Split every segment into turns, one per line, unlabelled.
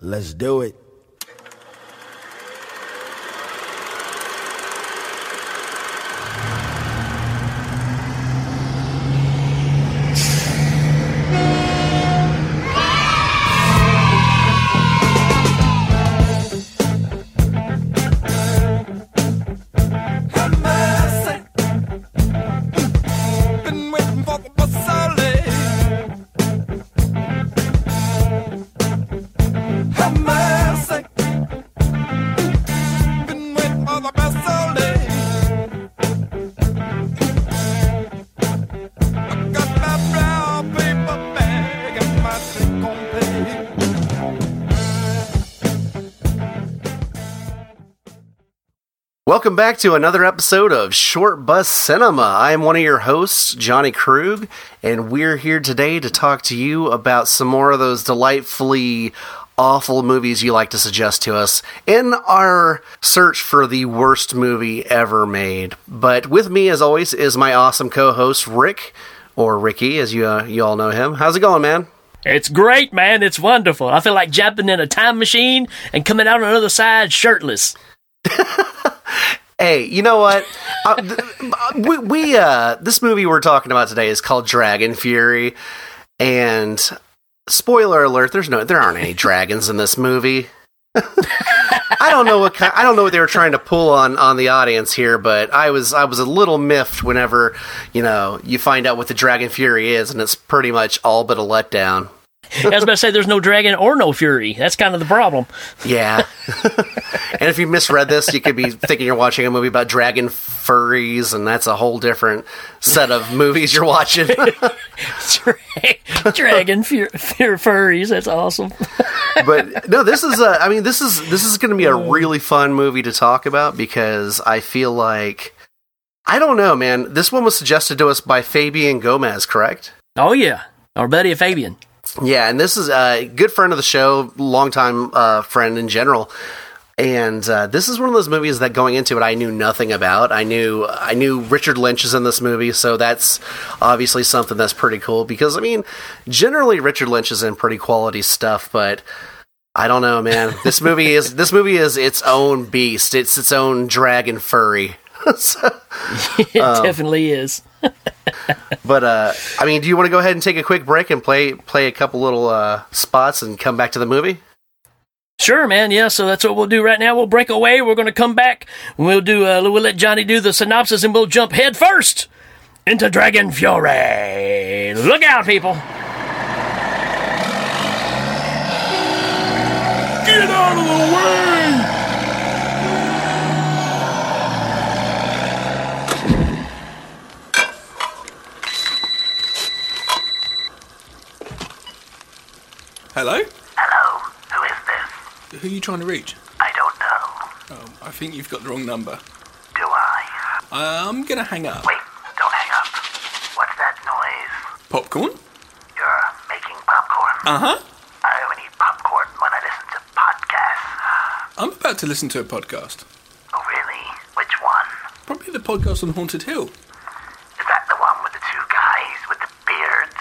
Let's do it.
Welcome back to another episode of Short Bus Cinema. I am one of your hosts, Johnny Krug, and we're here today to talk to you about some more of those delightfully awful movies you like to suggest to us in our search for the worst movie ever made. But with me, as always, is my awesome co-host Rick, or Ricky, as you uh, you all know him. How's it going, man?
It's great, man. It's wonderful. I feel like jumping in a time machine and coming out on the other side shirtless.
Hey, you know what? uh, th- we, we uh, this movie we're talking about today is called Dragon Fury, and spoiler alert: there's no, there aren't any dragons in this movie. I don't know what kind, I don't know what they were trying to pull on on the audience here, but I was I was a little miffed whenever you know you find out what the Dragon Fury is, and it's pretty much all but a letdown.
I was about to say there's no dragon or no fury. That's kind of the problem.
Yeah. and if you misread this, you could be thinking you're watching a movie about dragon furries, and that's a whole different set of movies you're watching.
Dra- dragon fur- fur- furries. That's awesome.
but no, this is uh, I mean, this is this is going to be a really fun movie to talk about because I feel like I don't know, man. This one was suggested to us by Fabian Gomez, correct?
Oh yeah, our buddy Fabian.
Yeah, and this is a good friend of the show, longtime uh, friend in general. And uh, this is one of those movies that going into it, I knew nothing about. I knew I knew Richard Lynch is in this movie, so that's obviously something that's pretty cool. Because I mean, generally Richard Lynch is in pretty quality stuff, but I don't know, man. This movie is this movie is its own beast. It's its own dragon furry. So-
It definitely is.
But uh, I mean, do you want to go ahead and take a quick break and play play a couple little uh, spots and come back to the movie?
Sure, man. Yeah, so that's what we'll do right now. We'll break away. We're going to come back. We'll do. Uh, we'll let Johnny do the synopsis, and we'll jump head first into Dragon Fury. Look out, people!
Get out of the way!
Hello?
Hello, who is this?
Who are you trying to reach?
I don't know.
Oh, I think you've got the wrong number.
Do I?
I'm gonna hang up.
Wait, don't hang up. What's that noise?
Popcorn?
You're making popcorn.
Uh huh.
I only eat popcorn when I listen to podcasts.
I'm about to listen to a podcast.
Oh, really? Which one?
Probably the podcast on Haunted Hill.
Is that the one with the two guys with the beards?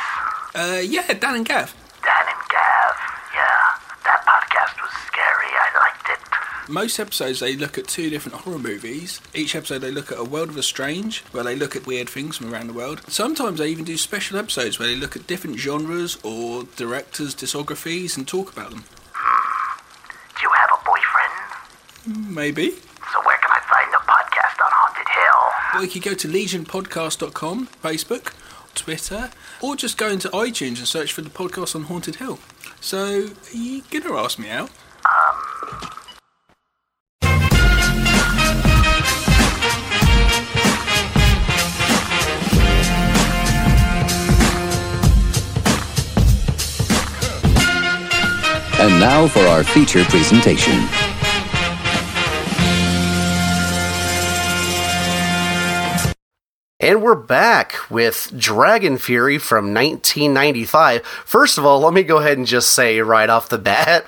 Uh, yeah, Dan and Gav.
Dan and Gav. Yeah, that podcast was scary. I liked it.
Most episodes they look at two different horror movies. Each episode they look at a world of the strange, where they look at weird things from around the world. Sometimes they even do special episodes where they look at different genres or directors' discographies and talk about them.
Do you have a boyfriend?
Hmm, maybe.
So where can I find the podcast on Haunted Hill?
Well, you could go to legionpodcast.com, Facebook, Twitter, or just go into iTunes and search for the podcast on Haunted Hill. So, are you gonna ask me out?
Um, And now for our feature presentation.
And we're back with Dragon Fury from 1995. First of all, let me go ahead and just say right off the bat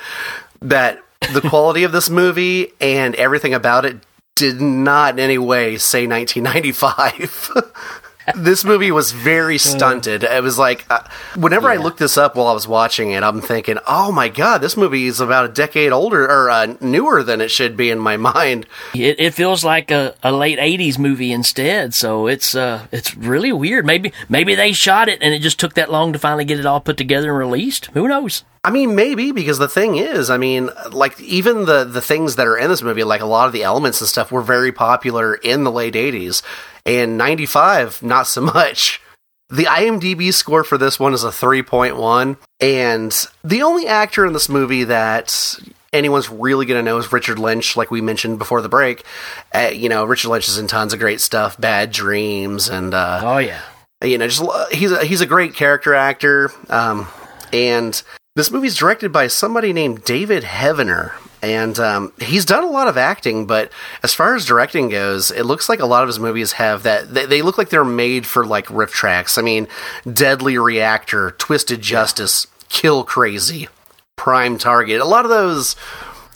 that the quality of this movie and everything about it did not in any way say 1995. this movie was very stunted. It was like, uh, whenever I
Yeah.
looked this up while I was watching it, I'm thinking, oh my god, this movie is about a decade older or uh, newer than it should be in my mind.
It, it feels like a, a late '80s movie instead, so it's uh it's really weird. Maybe maybe they shot it and it just took that long to finally get it all put together and released. Who knows?
I mean, maybe because the thing is, I mean, like even the the things that are in this movie, like a lot of the elements and stuff, were very popular in the late '80s, and '95 not so much. The IMDb score for this one is a 3.1, and the only actor in this movie that anyone's really going to know is Richard Lynch, like we mentioned before the break. Uh, you know, Richard Lynch is in tons of great stuff, Bad Dreams, and uh,
Oh yeah,
you know, just he's a, he's a great character actor. Um, and this movie's directed by somebody named David Heavener, and um, he's done a lot of acting. But as far as directing goes, it looks like a lot of his movies have that. They, they look like they're made for like RiffTrax. I mean, Deadly Reactor, Twisted Justice, Kill Crazy, Prime Target. A lot of those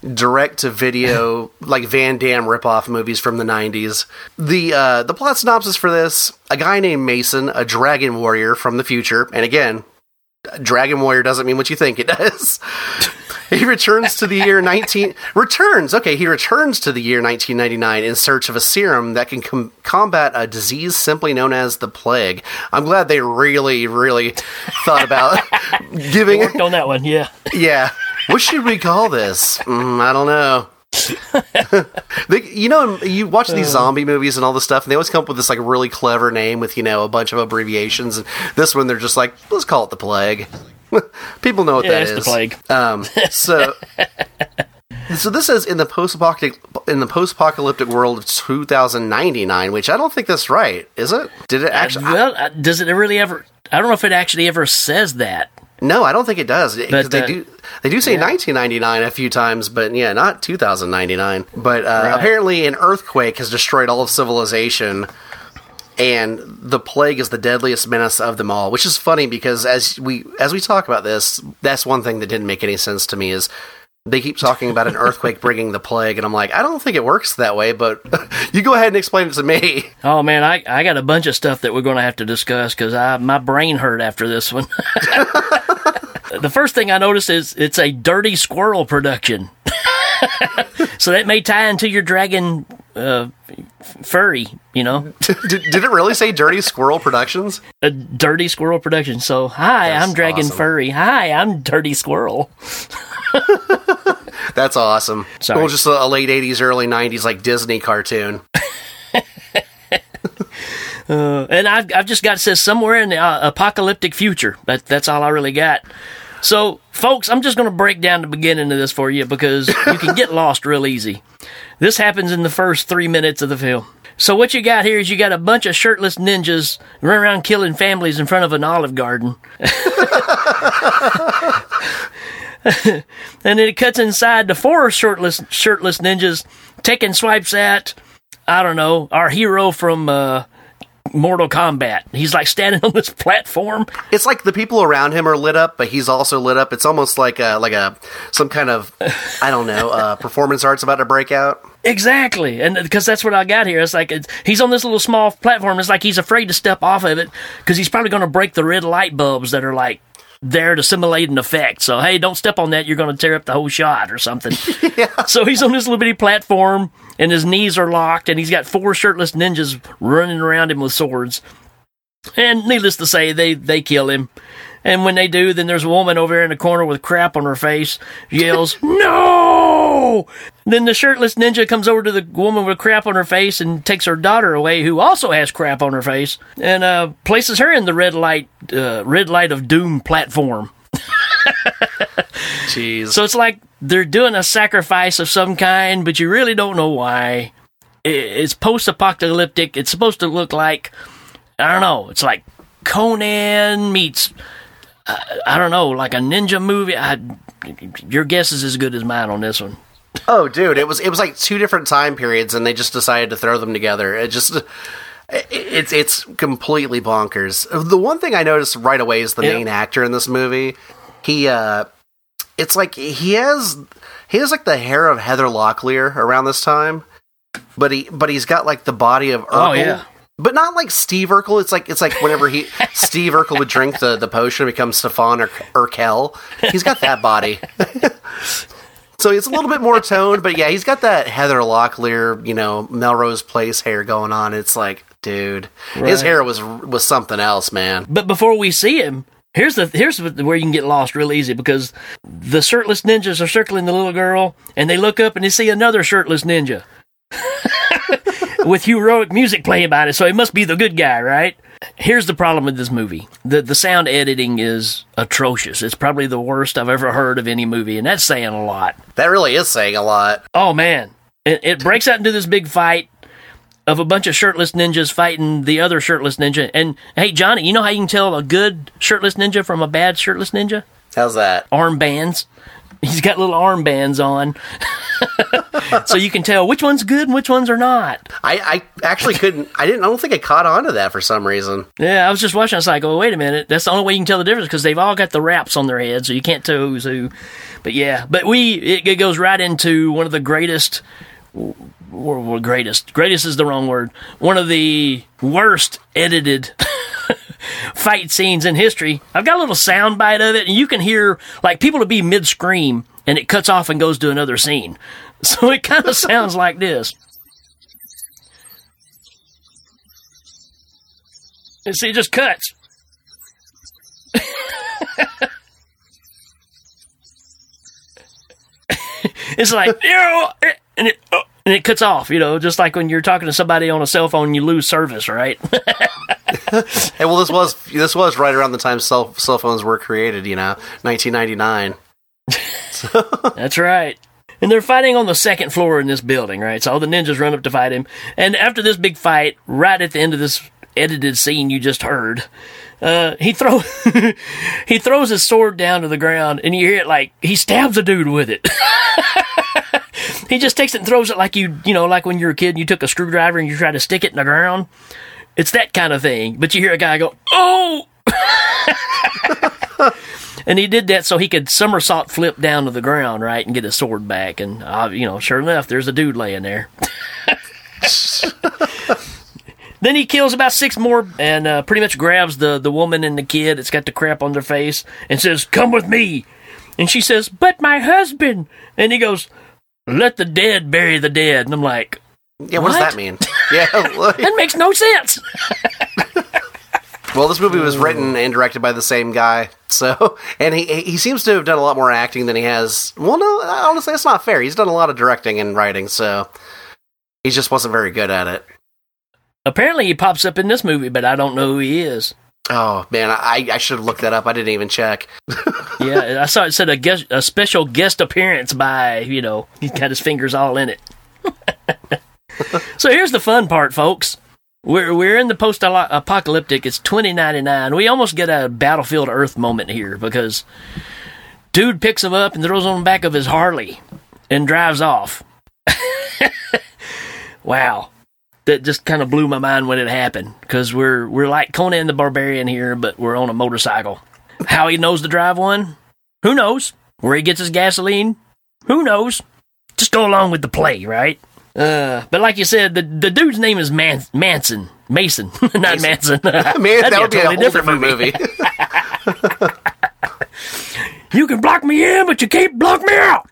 direct to video like Van Damme ripoff movies from the 90s. The uh the plot synopsis for this, a guy named Mason, a dragon warrior from the future, and again, dragon warrior doesn't mean what you think it does. He returns to the year 19 returns. Okay, he returns to the year 1999 in search of a serum that can com- combat a disease simply known as the plague. I'm glad they really really thought about giving
worked on that one. Yeah,
yeah. What should we call this? Mm, I don't know. they, you know, you watch these zombie movies and all this stuff, and they always come up with this like really clever name with you know a bunch of abbreviations. And this one, they're just like, let's call it the plague. People know what
Yeah,
that is.
the plague.
Um, so, so this is in the post-apocalyptic in the post-apocalyptic world of 2099, which I don't think that's right, is it? Did it actually?
well, uh, does it really ever? I don't know if it actually ever says that.
No, I don't think it does.
But,
they
uh,
do they do say 1999 a few times, but yeah, not 2099. But uh,
Right.
apparently, an earthquake has destroyed all of civilization, and the plague is the deadliest menace of them all. Which is funny because as we as we talk about this, that's one thing that didn't make any sense to me is. They keep talking about an earthquake bringing the plague, and I'm like, I don't think it works that way. But you go ahead and explain it to me.
Oh man, I, I got a bunch of stuff that we're going to have to discuss because I my brain hurt after this one. the first thing I noticed is it's a dirty squirrel production, so that may tie into your dragon uh, furry. You know,
did, did it really say Dirty Squirrel Productions?
a dirty squirrel production. So hi,
That's
I'm dragon
awesome.
furry. Hi, I'm dirty squirrel.
That's awesome.
Sorry.
Well, just a, a late '80s, early '90s like Disney cartoon.
And I've, I've just got it says somewhere in the uh, apocalyptic future. That, that's all I really got. So, folks, I'm just going to break down the beginning of this for you because you can get lost real easy. This happens in the first three minutes of the film. So, what you got here is you got a bunch of shirtless ninjas running around killing families in front of an olive garden. and then it cuts inside the four shirtless shirtless ninjas taking swipes at I don't know our hero from uh, Mortal Kombat. He's like standing on this platform.
It's like the people around him are lit up, but he's also lit up. It's almost like a like a some kind of I don't know uh, performance arts about to break out.
Exactly, and because that's what I got here. It's like it's, he's on this little small platform. It's like he's afraid to step off of it because he's probably going to break the red light bulbs that are like there to simulate an effect. So hey, don't step on that. You're going to tear up the whole shot or something. So he's on this little bitty platform, and his knees are locked, and he's got four shirtless ninjas running around him with swords. And needless to say, they they kill him. And when they do, then there's a woman over there in the corner with crap on her face, yells, No! Then the shirtless ninja comes over to the woman with crap on her face and takes her daughter away, who also has crap on her face, and uh, places her in the red light, uh, red light of doom platform.
Jeez.
So it's like they're doing a sacrifice of some kind, but you really don't know why. It's post apocalyptic. It's supposed to look like, I don't know, it's like Conan meets, uh, I don't know, like a ninja movie. I, your guess is as good as mine on this one.
Oh, dude, it was it was like two different time periods, and they just decided to throw them together. It just it- it's it's completely bonkers. The one thing I noticed right away is the
Yeah.
main actor in this movie. He uh, it's like he has he has like the hair of Heather Locklear around this time, but he but he's got like the body of Urkel.
Oh, yeah.
but not like Steve Urkel. It's like it's like whenever he Steve Urkel would drink the the potion and become Stefan or Urkel. He's got that body. so it's a little bit more toned, but yeah, he's got that Heather Locklear, you know, Melrose Place hair going on. It's like, dude, his hair was was something else, man.
But before we see him, here's the here's where you can get lost real easy because the shirtless ninjas are circling the little girl, and they look up and they see another shirtless ninja with heroic music playing behind it. So he must be the good guy, right? Here's the problem with this movie: the the sound editing is atrocious. It's probably the worst I've ever heard of any movie, and that's saying a lot.
That really is saying a lot.
Oh man, it, it breaks out into this big fight of a bunch of shirtless ninjas fighting the other shirtless ninja. And hey, Johnny, you know how you can tell a good shirtless ninja from a bad shirtless ninja?
How's that?
Armbands. He's got little armbands on, so you can tell which one's good and which ones are not.
I, I actually couldn't. I didn't. I don't think I caught on to that for some reason.
Yeah, I was just watching. I was like, "Oh, wait a minute! That's the only way you can tell the difference because they've all got the wraps on their heads, so you can't tell who's who." But yeah, but we it, it goes right into one of the greatest. Well, greatest, greatest is the wrong word. One of the worst edited fight scenes in history. I've got a little sound bite of it, and you can hear like people to be mid scream, and it cuts off and goes to another scene. So it kind of sounds like this. And see, it just cuts. it's like you and it oh, and it cuts off. You know, just like when you're talking to somebody on a cell phone, you lose service, right?
Hey, well, this was this was right around the time cell cell phones were created. You know, 1999.
That's right. And they're fighting on the second floor in this building, right? So all the ninjas run up to fight him. And after this big fight, right at the end of this edited scene you just heard, uh, he throw he throws his sword down to the ground, and you hear it like he stabs a dude with it. he just takes it and throws it like you you know like when you were a kid and you took a screwdriver and you try to stick it in the ground. It's that kind of thing. But you hear a guy go, "Oh!" And he did that so he could somersault flip down to the ground, right, and get his sword back. And, uh, you know, sure enough, there's a dude laying there. then he kills about six more and uh, pretty much grabs the, the woman and the kid that's got the crap on their face and says, Come with me. And she says, But my husband. And he goes, Let the dead bury the dead. And I'm like,
Yeah, what, does that mean? Yeah.
That makes no sense.
Well, this movie was written and directed by the same guy, so and he he seems to have done a lot more acting than he has. Well, no, honestly, that's not fair. He's done a lot of directing and writing, so he just wasn't very good at it.
Apparently, he pops up in this movie, but I don't know who he is.
Oh man, I I should have looked that up. I didn't even check.
Yeah, I saw it said a guest, a special guest appearance by, you know, he's got his fingers all in it. So here's the fun part, folks. We're we're in the post apocalyptic. It's 2099. We almost get a Battlefield Earth moment here because dude picks him up and throws him on the back of his Harley and drives off. wow. That just kind of blew my mind when it happened because we're we're like Conan the Barbarian here, but we're on a motorcycle. How he knows to drive one? Who knows? Where he gets his gasoline? Who knows? Just go along with the play, right? Uh, but like you said, the the dude's name is Man- Manson. Mason, not Manson.
Man, that would be a,
totally
whole different movie.
You can block me in, but you can't block me out.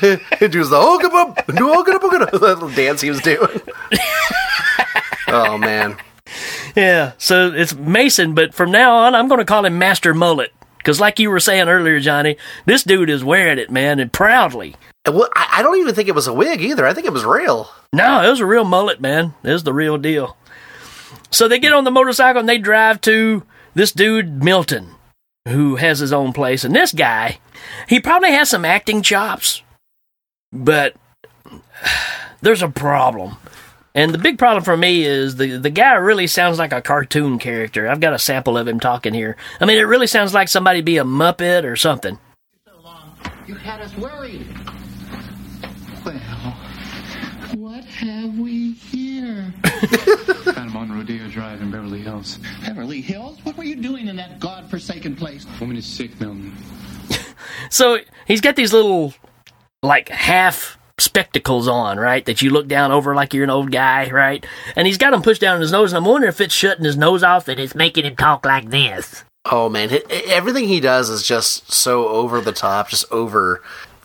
Dude was the good, up, do up, good, up, that little dance he was doing. oh man,
yeah, so it's Mason, but from now on, I'm going to call him Master Mullet. Because, like you were saying earlier, Johnny, this dude is wearing it, man, and proudly.
Uh, well, I, I don't even think it was a wig either. I think it was real.
No, it was a real mullet, man. It was the real deal. So they get on the motorcycle and they drive to this dude, Milton, who has his own place. And this guy, he probably has some acting chops, but there's a problem. And the big problem for me is the the guy really sounds like a cartoon character. I've got a sample of him talking here. I mean, it really sounds like somebody be a Muppet or something.
You had us worried. Well, what have we here?
Found him on Rodeo Drive in Beverly Hills.
Beverly Hills? What were you doing in that godforsaken place?
Woman is sick, Milton.
So he's got these little, like half spectacles on, right? That you look down over like you're an old guy, right? And he's got them pushed down in his nose, and I'm wondering if it's shutting his nose off and it's making him talk like this.
Oh man, everything he does is just so over the top, just over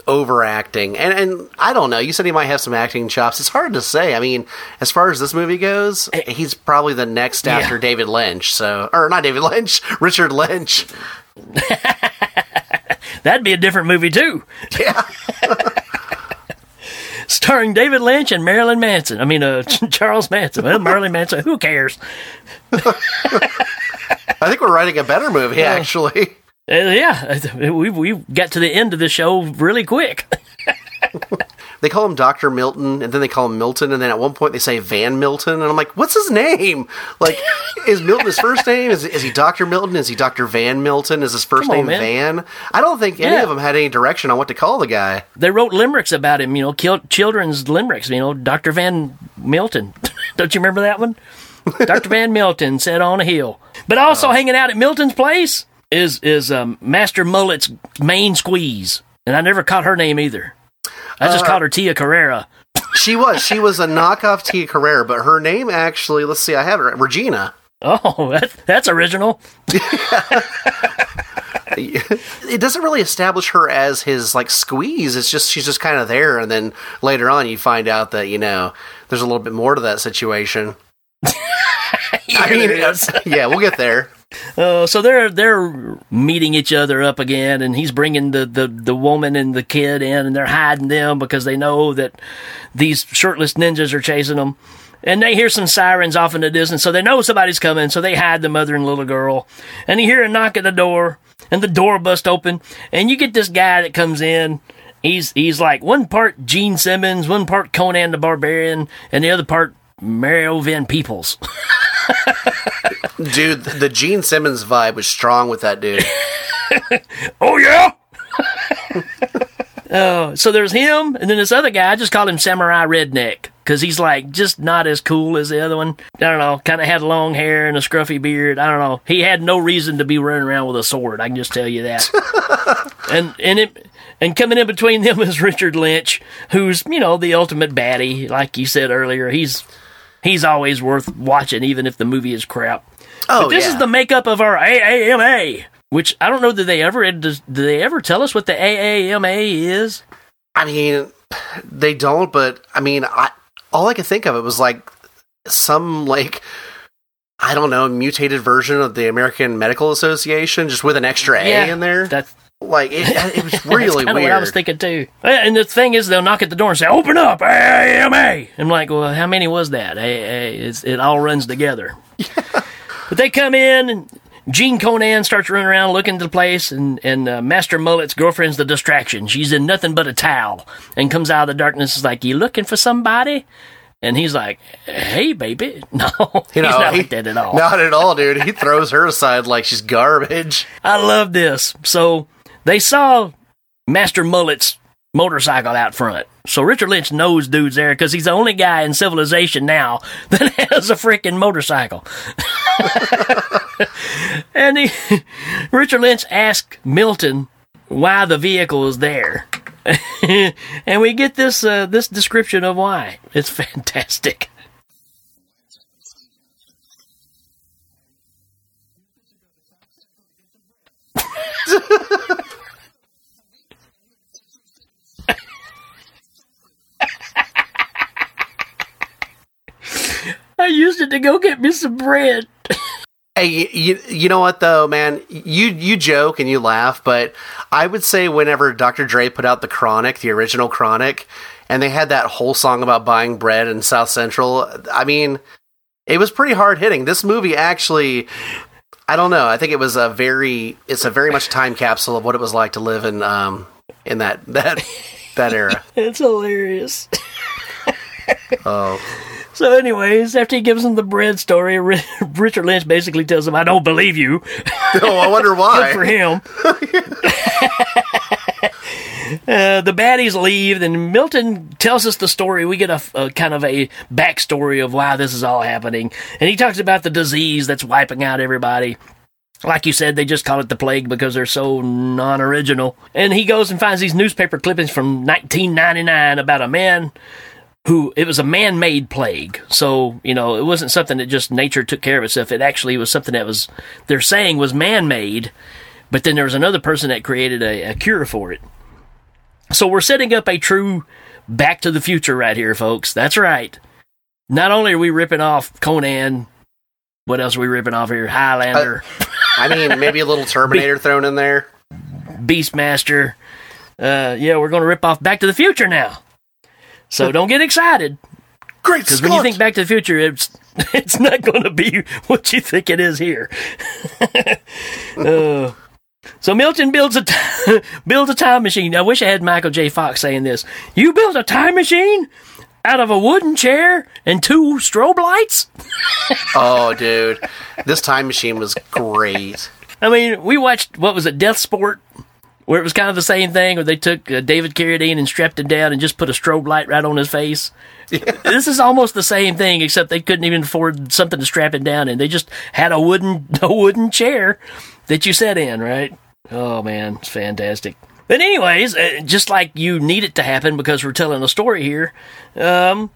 overacting. And and I don't know. You said he might have some acting chops. It's hard to say. I mean, as far as this movie goes, eh. he's probably the next after
Yeah.
David Lynch. So, or not David Lynch, Richard Lynch.
That'd be a different movie too.
Yeah.
Starring David Lynch and Marilyn Manson. I mean, uh, Charles Manson. Well, Marilyn Manson. Who cares?
I think we're writing a better movie actually.
Uh, yeah, we we got to the end of the show really quick.
They call him Dr. Milton and then they call him Milton and then at one point they say Van Milton and I'm like, "What's his name?" Like is Milton his first name? Is is he Dr. Milton? Is he Dr. Van Milton? Is his first
on,
name
man.
Van? I don't think any
Yeah.
of them had any direction on what to call the guy.
They wrote limericks about him, you know, kill, children's limericks. You know, Doctor Van Milton. Don't you remember that one? Doctor Van Milton sat on a hill. But also hanging out at Milton's place is is um, Master Mullet's main squeeze, and I never caught her name either. I just uh, called her Tia Carrera.
She was. She was a knockoff Tia Carrera, but her name actually, let's see, I have it, Regina.
Oh, that, that's original.
It doesn't really establish her as his like squeeze. It's just she's just kind of there, and then later on you find out that you know there's a little bit more to that situation. I mean, yeah, we'll get there.
Uh, so they're they're meeting each other up again, and he's bringing the, the, the woman and the kid in, and they're hiding them because they know that these shirtless ninjas are chasing them. And they hear some sirens off in the distance, so they know somebody's coming. So they hide the mother and little girl. And you hear a knock at the door, and the door bust open, and you get this guy that comes in. He's he's like one part Gene Simmons, one part Conan the Barbarian, and the other part Mario Van Peebles.
Dude, the Gene Simmons vibe was strong with that dude.
Oh yeah. Oh, so there's him, and then this other guy. I just called him Samurai Redneck because he's like just not as cool as the other one. I don't know. Kind of had long hair and a scruffy beard. I don't know. He had no reason to be running around with a sword. I can just tell you that. and and it and coming in between them is Richard Lynch, who's you know the ultimate baddie. Like you said earlier, he's he's always worth watching, even if the movie is crap.
Oh,
But this
yeah.
is the makeup of our AAMA, which I don't know. that they ever did they ever tell us what the AAMA is?
I mean, they don't, but I mean, I all I could think of it was like some like I don't know mutated version of the American Medical Association, just with an extra A in there.
That's
like it, it was really weird.
what I was thinking too. And the thing is, they'll knock at the door and say, "Open up, AAMA." I'm like, well, how many was that? It all runs together. but they come in and. Gene Conan starts running around looking to the place, and, and uh, Master Mullet's girlfriend's the distraction. She's in nothing but a towel and comes out of the darkness. Is like, You looking for somebody? And he's like, Hey, baby. No,
You know,
he's not
he-
like that at all.
Not at all, dude. He throws her aside like she's garbage.
I love this. So they saw Master Mullet's motorcycle out front. So Richard Lynch knows dude's there because he's the only guy in civilization now that has a freaking motorcycle. and he, Richard Lynch asked Milton why the vehicle is there. and we get this uh, this description of why. It's fantastic. I used it to go get me some bread.
Hey, you, you, know what though, man? You you joke and you laugh, but I would say whenever Dr. Dre put out the Chronic, the original Chronic, and they had that whole song about buying bread in South Central, I mean, it was pretty hard hitting. This movie actually, I don't know. I think it was a very, it's a very much time capsule of what it was like to live in um in that that that era.
It's hilarious.
Oh,
So, anyways, after he gives him the bread story, Richard Lynch basically tells him, "I don't believe you."
oh, I wonder why.
Good for him. Uh, the baddies leave, and Milton tells us the story. We get a, a kind of a backstory of why this is all happening, and he talks about the disease that's wiping out everybody. Like you said, they just call it the plague because they're so non original. And he goes and finds these newspaper clippings from 1999 about a man who, it was a man made plague. So, you know, it wasn't something that just nature took care of itself. It actually was something that was, they're saying was man made, but then there was another person that created a, a cure for it. So we're setting up a true Back to the Future right here, folks. That's right. Not only are we ripping off Conan, what else are we ripping off here? Highlander.
I mean, maybe a little Terminator thrown in there.
Beastmaster. Uh, yeah, we're going to rip off Back to the Future now. So don't get excited
Great
because when you think Back to the Future, it's it's not going to be what you think it is here. Uh, so Milton builds a t- builds a time machine. I wish I had Michael J. Fox saying this. You built a time machine out of a wooden chair and two strobe lights.
Oh, dude, this time machine was great.
I mean, we watched what was it, Deathsport, where it was kind of the same thing, where they took uh, David Carradine and strapped him down and just put a strobe light right on his face. This is almost the same thing, except they couldn't even afford something to strap him down, and they just had a wooden a wooden chair that you sat in, right? Oh man, it's fantastic. But anyways, uh, just like you need it to happen because we're telling a story here, um,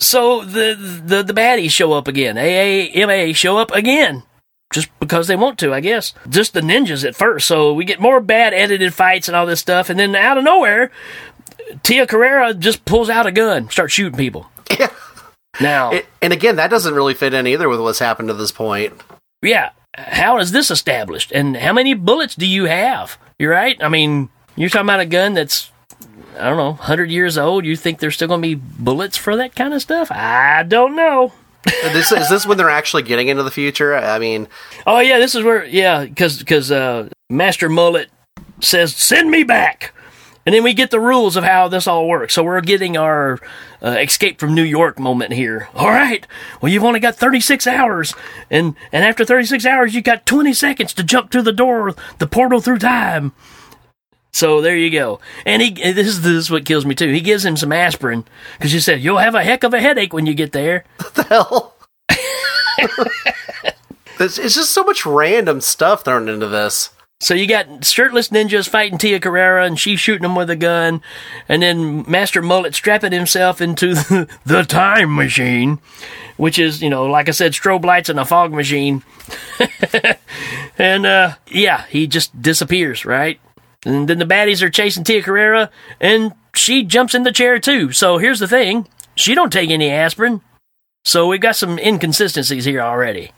so the the the baddies show up again. AAMA show up again just because they want to, I guess. Just the ninjas at first. So we get more bad edited fights and all this stuff, and then out of nowhere, Tia Carrera just pulls out a gun, starts shooting people.
Yeah.
Now,
It- and again, that doesn't really fit in either with what's happened to this point.
yeah, how is this established? And how many bullets do you have? You're right. I mean, you're talking about a gun that's I don't know, 100 years old. You think there's still going to be bullets for that kind of stuff? I don't know.
This is this when they're actually getting into the future? I mean,
Oh yeah, this is where yeah, because because uh, Master Mullet says send me back, and then we get the rules of how this all works. So we're getting our uh, escape from New York moment here. All right, well you've only got thirty six hours, and and after thirty six hours you got twenty seconds to jump through the door, the portal through time. So there you go. And he this is this is what kills me too. He gives him some aspirin because he said you'll have a heck of a headache when you get there.
What the hell? it's, it's just so much random stuff thrown into this.
So you got shirtless ninjas fighting Tia Carrera, and she's shooting them with a gun, and then Master Mullet strapping himself into the, the time machine, which is, you know, like I said, strobe lights and a fog machine. and uh, yeah, he just disappears, right? And then the baddies are chasing Tia Carrera, and she jumps in the chair too. So here's the thing: she don't take any aspirin. So we've got some inconsistencies here already.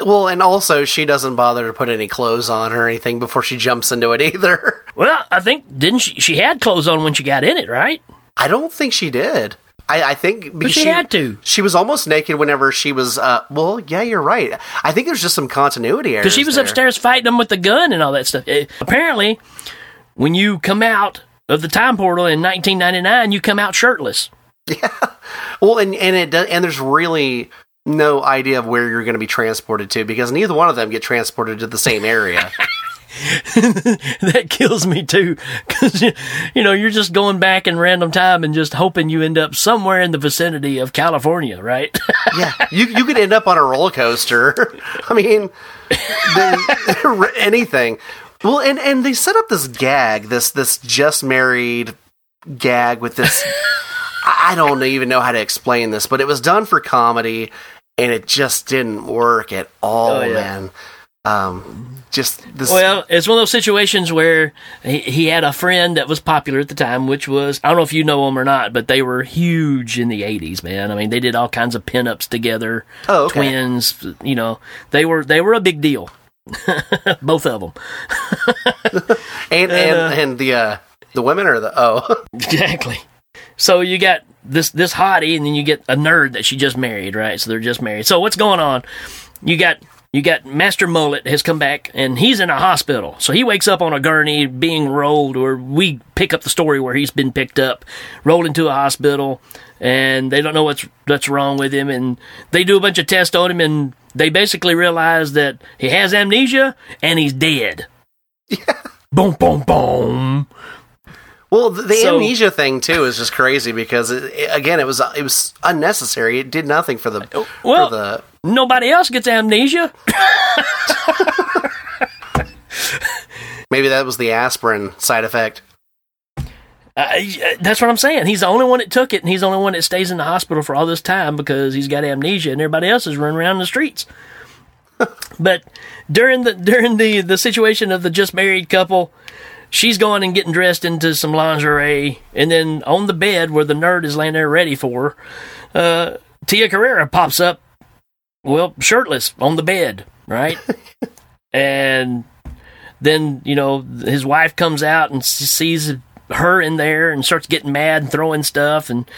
Well, and also she doesn't bother to put any clothes on or anything before she jumps into it either.
Well, I think didn't she? She had clothes on when she got in it, right?
I don't think she did. I, I think because
she had to.
She was almost naked whenever she was. Uh, well, yeah, you're right. I think there's just some continuity errors.
Because she was
there.
upstairs fighting them with the gun and all that stuff. Eh, apparently, when you come out of the time portal in 1999, you come out shirtless. Yeah.
Well, and and it does, and there's really no idea of where you're going to be transported to because neither one of them get transported to the same area.
that kills me too. Because, you know, you're just going back in random time and just hoping you end up somewhere in the vicinity of California, right?
yeah, you you could end up on a roller coaster. I mean, the, anything. Well, and and they set up this gag, this this just married gag with this. I don't even know how to explain this, but it was done for comedy, and it just didn't work at all,
Oh, yeah.
man. Um, just this.
Well, it's one of those situations where he, he had a friend that was popular at the time, which was I don't know if you know them or not, but they were huge in the '80s, man. I mean, they did all kinds of pinups together,
Oh, okay.
twins. You know, they were they were a big deal, both of them.
and and and the uh, the women are the oh
Exactly. So you got this this hottie, and then you get a nerd that she just married, right? So they're just married. So what's going on? You got you got Master Mullet has come back, and he's in a hospital. So he wakes up on a gurney, being rolled, or we pick up the story where he's been picked up, rolled into a hospital, and they don't know what's what's wrong with him, and they do a bunch of tests on him, and they basically realize that he has amnesia and he's dead. Boom, boom, boom.
Well, the, the
So-
amnesia thing too is just crazy because it, it- again, it was it was unnecessary. It did nothing for the
Well-
for the
Nobody else gets amnesia.
Maybe that was the aspirin side effect.
Uh, that's what I'm saying. He's the only one that took it, and he's the only one that stays in the hospital for all this time because he's got amnesia, and everybody else is running around the streets. but during the during the the situation of the just married couple, she's going and getting dressed into some lingerie, and then on the bed where the nerd is laying there ready for her, uh, Tia Carrera pops up, well, shirtless on the bed, right? and then you know his wife comes out and sees her in there and starts getting mad and throwing stuff. And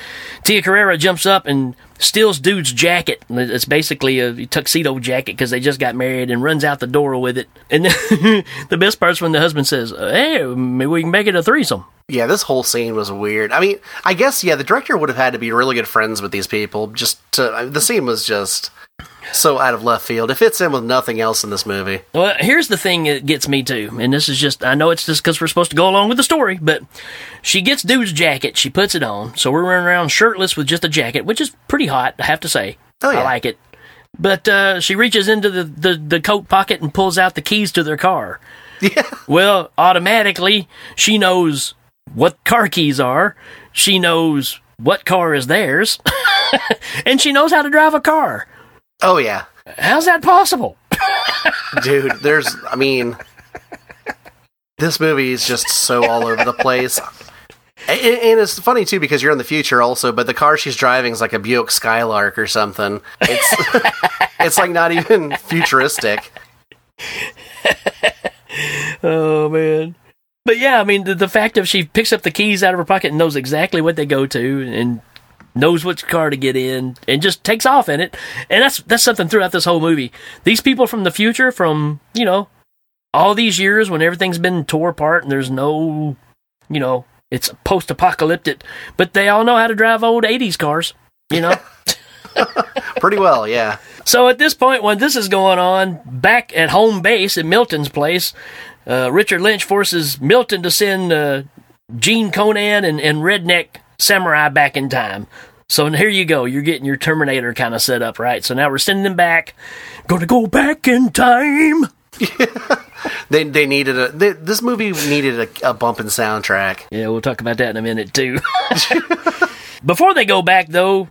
Tia Carrera jumps up and steals dude's jacket. It's basically a tuxedo jacket because they just got married and runs out the door with it. And the best part's when the husband says hey maybe we can make it a threesome
Yeah, this whole scene was weird. I mean, I guess yeah, the director would have had to be really good friends with these people just to. I the scene was just so out of left field. It fits in with nothing else in this movie.
Well, here's the thing that gets me too, and this is just, I know it's just because we're supposed to go along with the story, but she gets dude's jacket, she puts it on, so we're running around shirtless with just a jacket, which is pretty hot, I have to say.
Oh, yeah.
I like it. But uh, she reaches into the, the, the coat pocket and pulls out the keys to their car.
Yeah,
Well, automatically, she knows what car keys are, she knows what car is theirs, and she knows how to drive a car.
oh yeah,
How's that possible?
dude. There's, I mean, this movie is just so all over the place. And, and it's funny too because you're in the future also, but the car she's driving is like a Buick Skylark or something. It's it's like not even futuristic.
Oh man. But yeah, I mean the, the fact of she picks up the keys out of her pocket and knows exactly what they go to and knows which car to get in and just takes off in it. And that's that's something throughout this whole movie. These people from the future from, you know, all these years when everything's been tore apart and there's no, you know, it's post-apocalyptic, but they all know how to drive old 80s cars, you know.
Pretty well, yeah.
So at this point, when this is going on, back at home base at Milton's place, uh, Richard Lynch forces Milton to send uh, Gene Conan and, and Redneck Samurai back in time. So here you go. You're getting your Terminator kind of set up, right? So now we're sending them back. Gonna go back in time.
They they needed a they, this movie needed a, a bump in soundtrack.
Yeah, we'll talk about that in a minute too. Before they go back, though,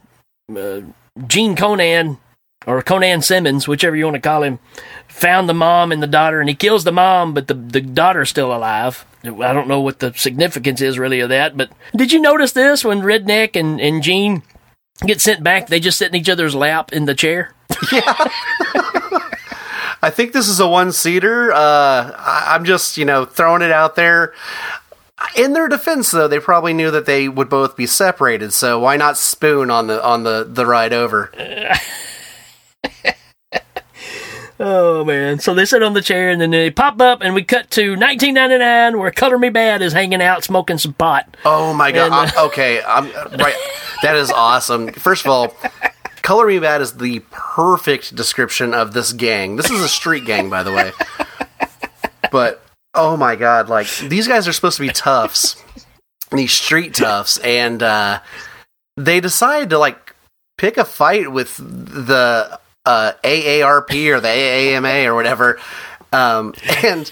uh, Gene Conan or Conan Simmons, whichever you want to call him, found the mom and the daughter, and he kills the mom, but the the daughter's still alive. I don't know what the significance is really of that, but did you notice this when Redneck and and Gene get sent back? They just sit in each other's lap in the chair.
I think this is a one seater. Uh, I'm just you know throwing it out there. In their defense, though, they probably knew that they would both be separated. So why not spoon on the on the the ride over?
Oh man! So they sit on the chair, and then they pop up, and we cut to 1999, where Color Me Badd is hanging out smoking some pot.
Oh my god!
And, uh,
I- okay, I'm right. That is awesome. First of all, Color Me Badd is the perfect description of this gang. This is a street gang, by the way. But oh my god, like these guys are supposed to be toughs, these street toughs, and uh, they decide to like pick a fight with the uh, AARP or the AAMA or whatever. Um, and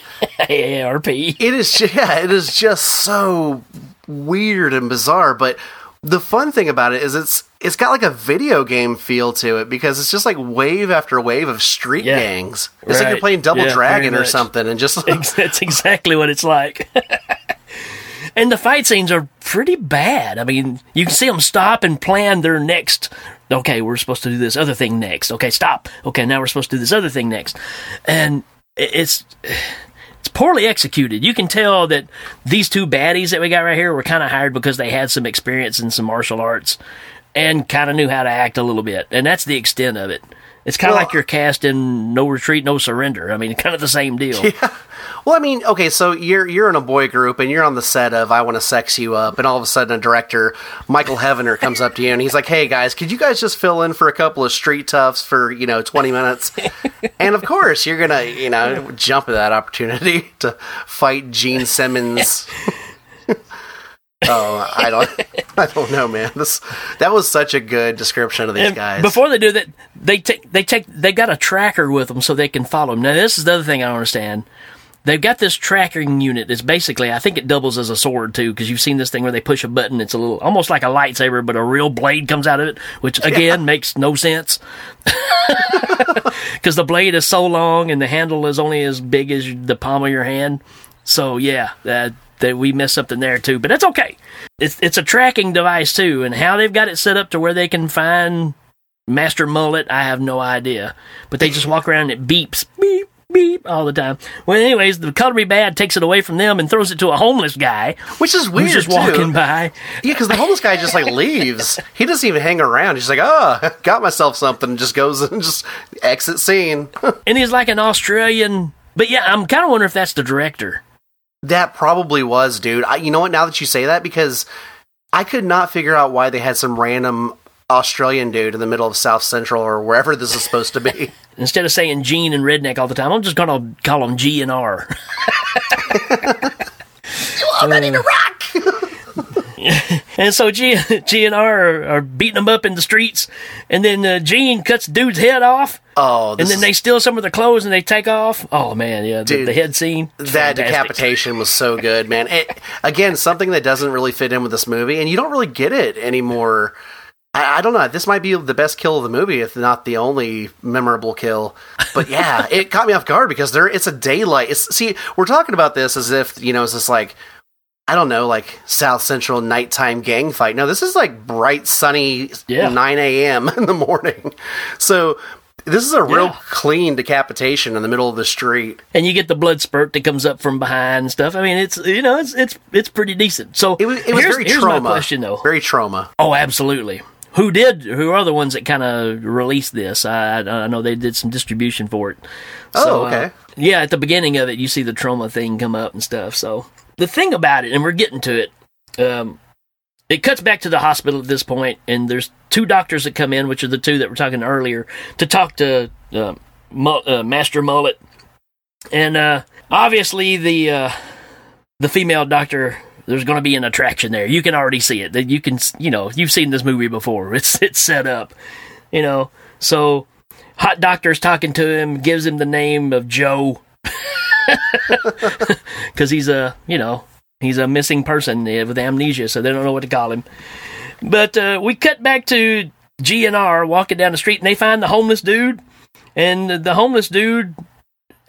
AARP.
it is yeah it is just so weird and bizarre but the fun thing about it is it's it's got like a video game feel to it because it's just like wave after wave of street
Yeah.
gangs it's like you're playing double
Yeah,
dragon or something and just
That's exactly what it's like. and the fight scenes are pretty bad. I mean, you can see them stop and plan their next. Okay, we're supposed to do this other thing next. Okay, stop. Okay, now we're supposed to do this other thing next. And it's it's poorly executed. You can tell that these two baddies that we got right here were kind of hired because they had some experience in some martial arts and kind of knew how to act a little bit. And that's the extent of it. It's kind of
Well-
like you're cast in No Retreat, No Surrender. I mean, kind of the same deal.
well i mean okay so you're you're in a boy group and you're on the set of i want to sex you up and all of a sudden a director michael heavener comes up to you and he's like hey guys could you guys just fill in for a couple of street toughs for you know 20 minutes and of course you're gonna you know jump at that opportunity to fight gene simmons oh i don't I don't know, man. This that was such a good description of these
And
guys.
Before they do that, they take they take they got a tracker with them so they can follow them. Now this is the other thing I don't understand. They've got this tracking unit. It's basically I think it doubles as a sword too because you've seen this thing where they push a button. It's a little almost like a lightsaber, but a real blade comes out of it, which again makes no sense because the blade is so long and the handle is only as big as the palm of your hand. So yeah, that that we missed something there too, but that's okay. It's it's a tracking device too, and how they've got it set up to where they can find Master Mullet, I have no idea. But they just walk around and it beeps, beep, beep all the time. Well, anyways, the color be bad takes it away from them and throws it to a homeless guy
Which is weird
who's just
too.
walking by.
Yeah, because the homeless guy just like leaves. He doesn't even hang around. He's like, "Oh, got myself something." and Just goes and just exit scene.
And he's like an Australian. But yeah, I'm kind of wondering if that's the director.
That probably was, dude. I, you know what? Now that you say that, because I could not figure out why they had some random Australian dude in the middle of South Central or wherever this is supposed to be.
Instead of saying Gene and Redneck all the time, I'm just gonna call them G and R.
oh, ready to rock!
And so G, G and R are, are beating them up in the streets, and then uh, Gene cuts dude's head off,
Oh,
and then they steal some of their clothes and they take off. Oh man, yeah, the,
Dude,
the head scene.
that
fantastic.
decapitation was so good, man. It, again, something that doesn't really fit in with this movie, and you don't really get it anymore. I, I don't know. This might be the best kill of the movie, if not the only memorable kill. But yeah, it caught me off guard because there it's a daylight. It's, see, we're talking about this as if you know it's just like I don't know, like South Central nighttime gang fight. No, this is like bright, sunny,
Yeah.
9 a.m. in the morning. So this is a real
Yeah.
clean decapitation in the middle of the street.
and you get the blood spurt that comes up from behind and stuff. I mean, it's you know, it's it's it's pretty decent. So
It was, it was
here's,
very
here's
Troma.
my question though.
Very Troma.
Oh, absolutely. Who did? Who are the ones that kind of released this? I, I know they did some distribution for it.
Oh,
uh,
okay.
yeah, at the beginning of it, you see the Troma thing come up and stuff. So the thing about it, and we're getting to it. Um, it cuts back to the hospital at this point, and there's two doctors that come in, which are the two that we're talking earlier, to talk to uh, uh, Master Mullet, and uh, obviously the uh, the female doctor. There's going to be an attraction there. You can already see it. That you can, you know, you've seen this movie before. It's it's set up, you know. So, hot doctor's talking to him, gives him the name of Joe, because he's a, you know, he's a missing person uh, with amnesia, so they don't know what to call him. But uh, we cut back to G and R walking down the street, and they find the homeless dude, and the homeless dude,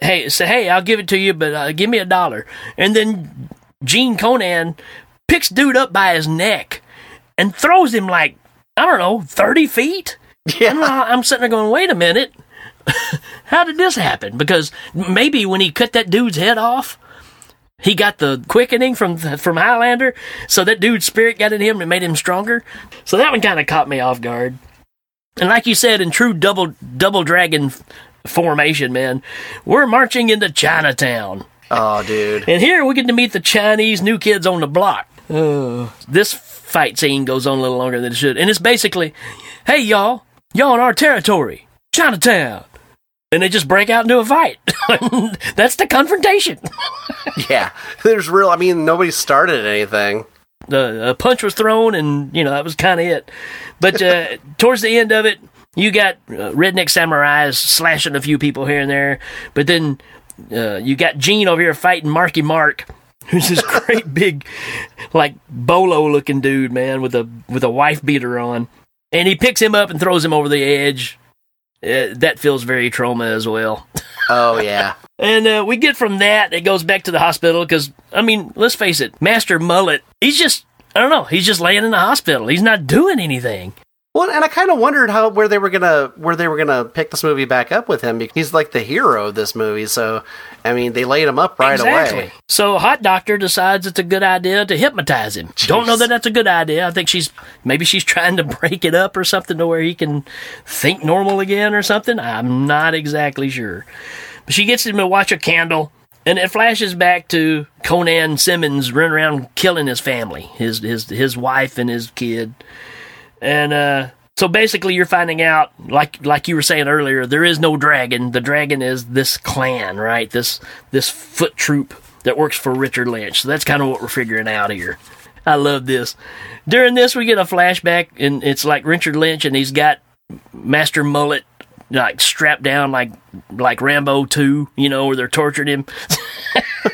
hey, say, hey, I'll give it to you, but uh, give me a dollar. And then Gene Conan picks dude up by his neck and throws him like I don't know, thirty feet.
Yeah.
I'm, I'm sitting there going, wait a minute. How did this happen? Because maybe when he cut that dude's head off, he got the quickening from from Highlander, so that dude's spirit got in him and made him stronger. So that one kind of caught me off guard. And like you said, in true double double dragon formation, man, we're marching into Chinatown.
Oh, dude.
And here we get to meet the Chinese new kids on the block. Uh, this fight scene goes on a little longer than it should. And it's basically, hey, y'all, y'all in our territory, Chinatown. And they just break out into a fight. That's the confrontation.
Yeah. There's real. I mean, nobody started anything.
The a punch was thrown, and, you know, that was kind of it. But uh, towards the end of it, you got uh, redneck samurais slashing a few people here and there. But then uh, you got Gene over here fighting Marky Mark, who's this great big, like bolo looking dude, man, with a with a wife beater on, and he picks him up and throws him over the edge. Uh, that feels very Troma as well.
Oh, yeah.
And uh, we get from that, it goes back to the hospital because, I mean, let's face it, Master Mullet, he's just, I don't know, he's just laying in the hospital. He's not doing anything.
Well, and I kind of wondered how where they were gonna where they were gonna pick this movie back up with him because he's like the hero of this movie. So, I mean, they laid him up right away.
So Hot Doctor decides it's a good idea to hypnotize him. Don't know that that's a good idea. I think she's maybe she's trying to break it up or something to where he can think normal again or something. I'm not exactly sure. But she gets him to watch a candle. And it flashes back to Conan Simmons running around killing his family, his his his wife and his kid. And uh, so basically, you're finding out, like like you were saying earlier, there is no dragon. The dragon is this clan, right? This this foot troop that works for Richard Lynch. So that's kind of what we're figuring out here. I love this. During this, we get a flashback, and it's like Richard Lynch, and he's got Master Mullet like strapped down like like Rambo two, you know, where they're torturing him.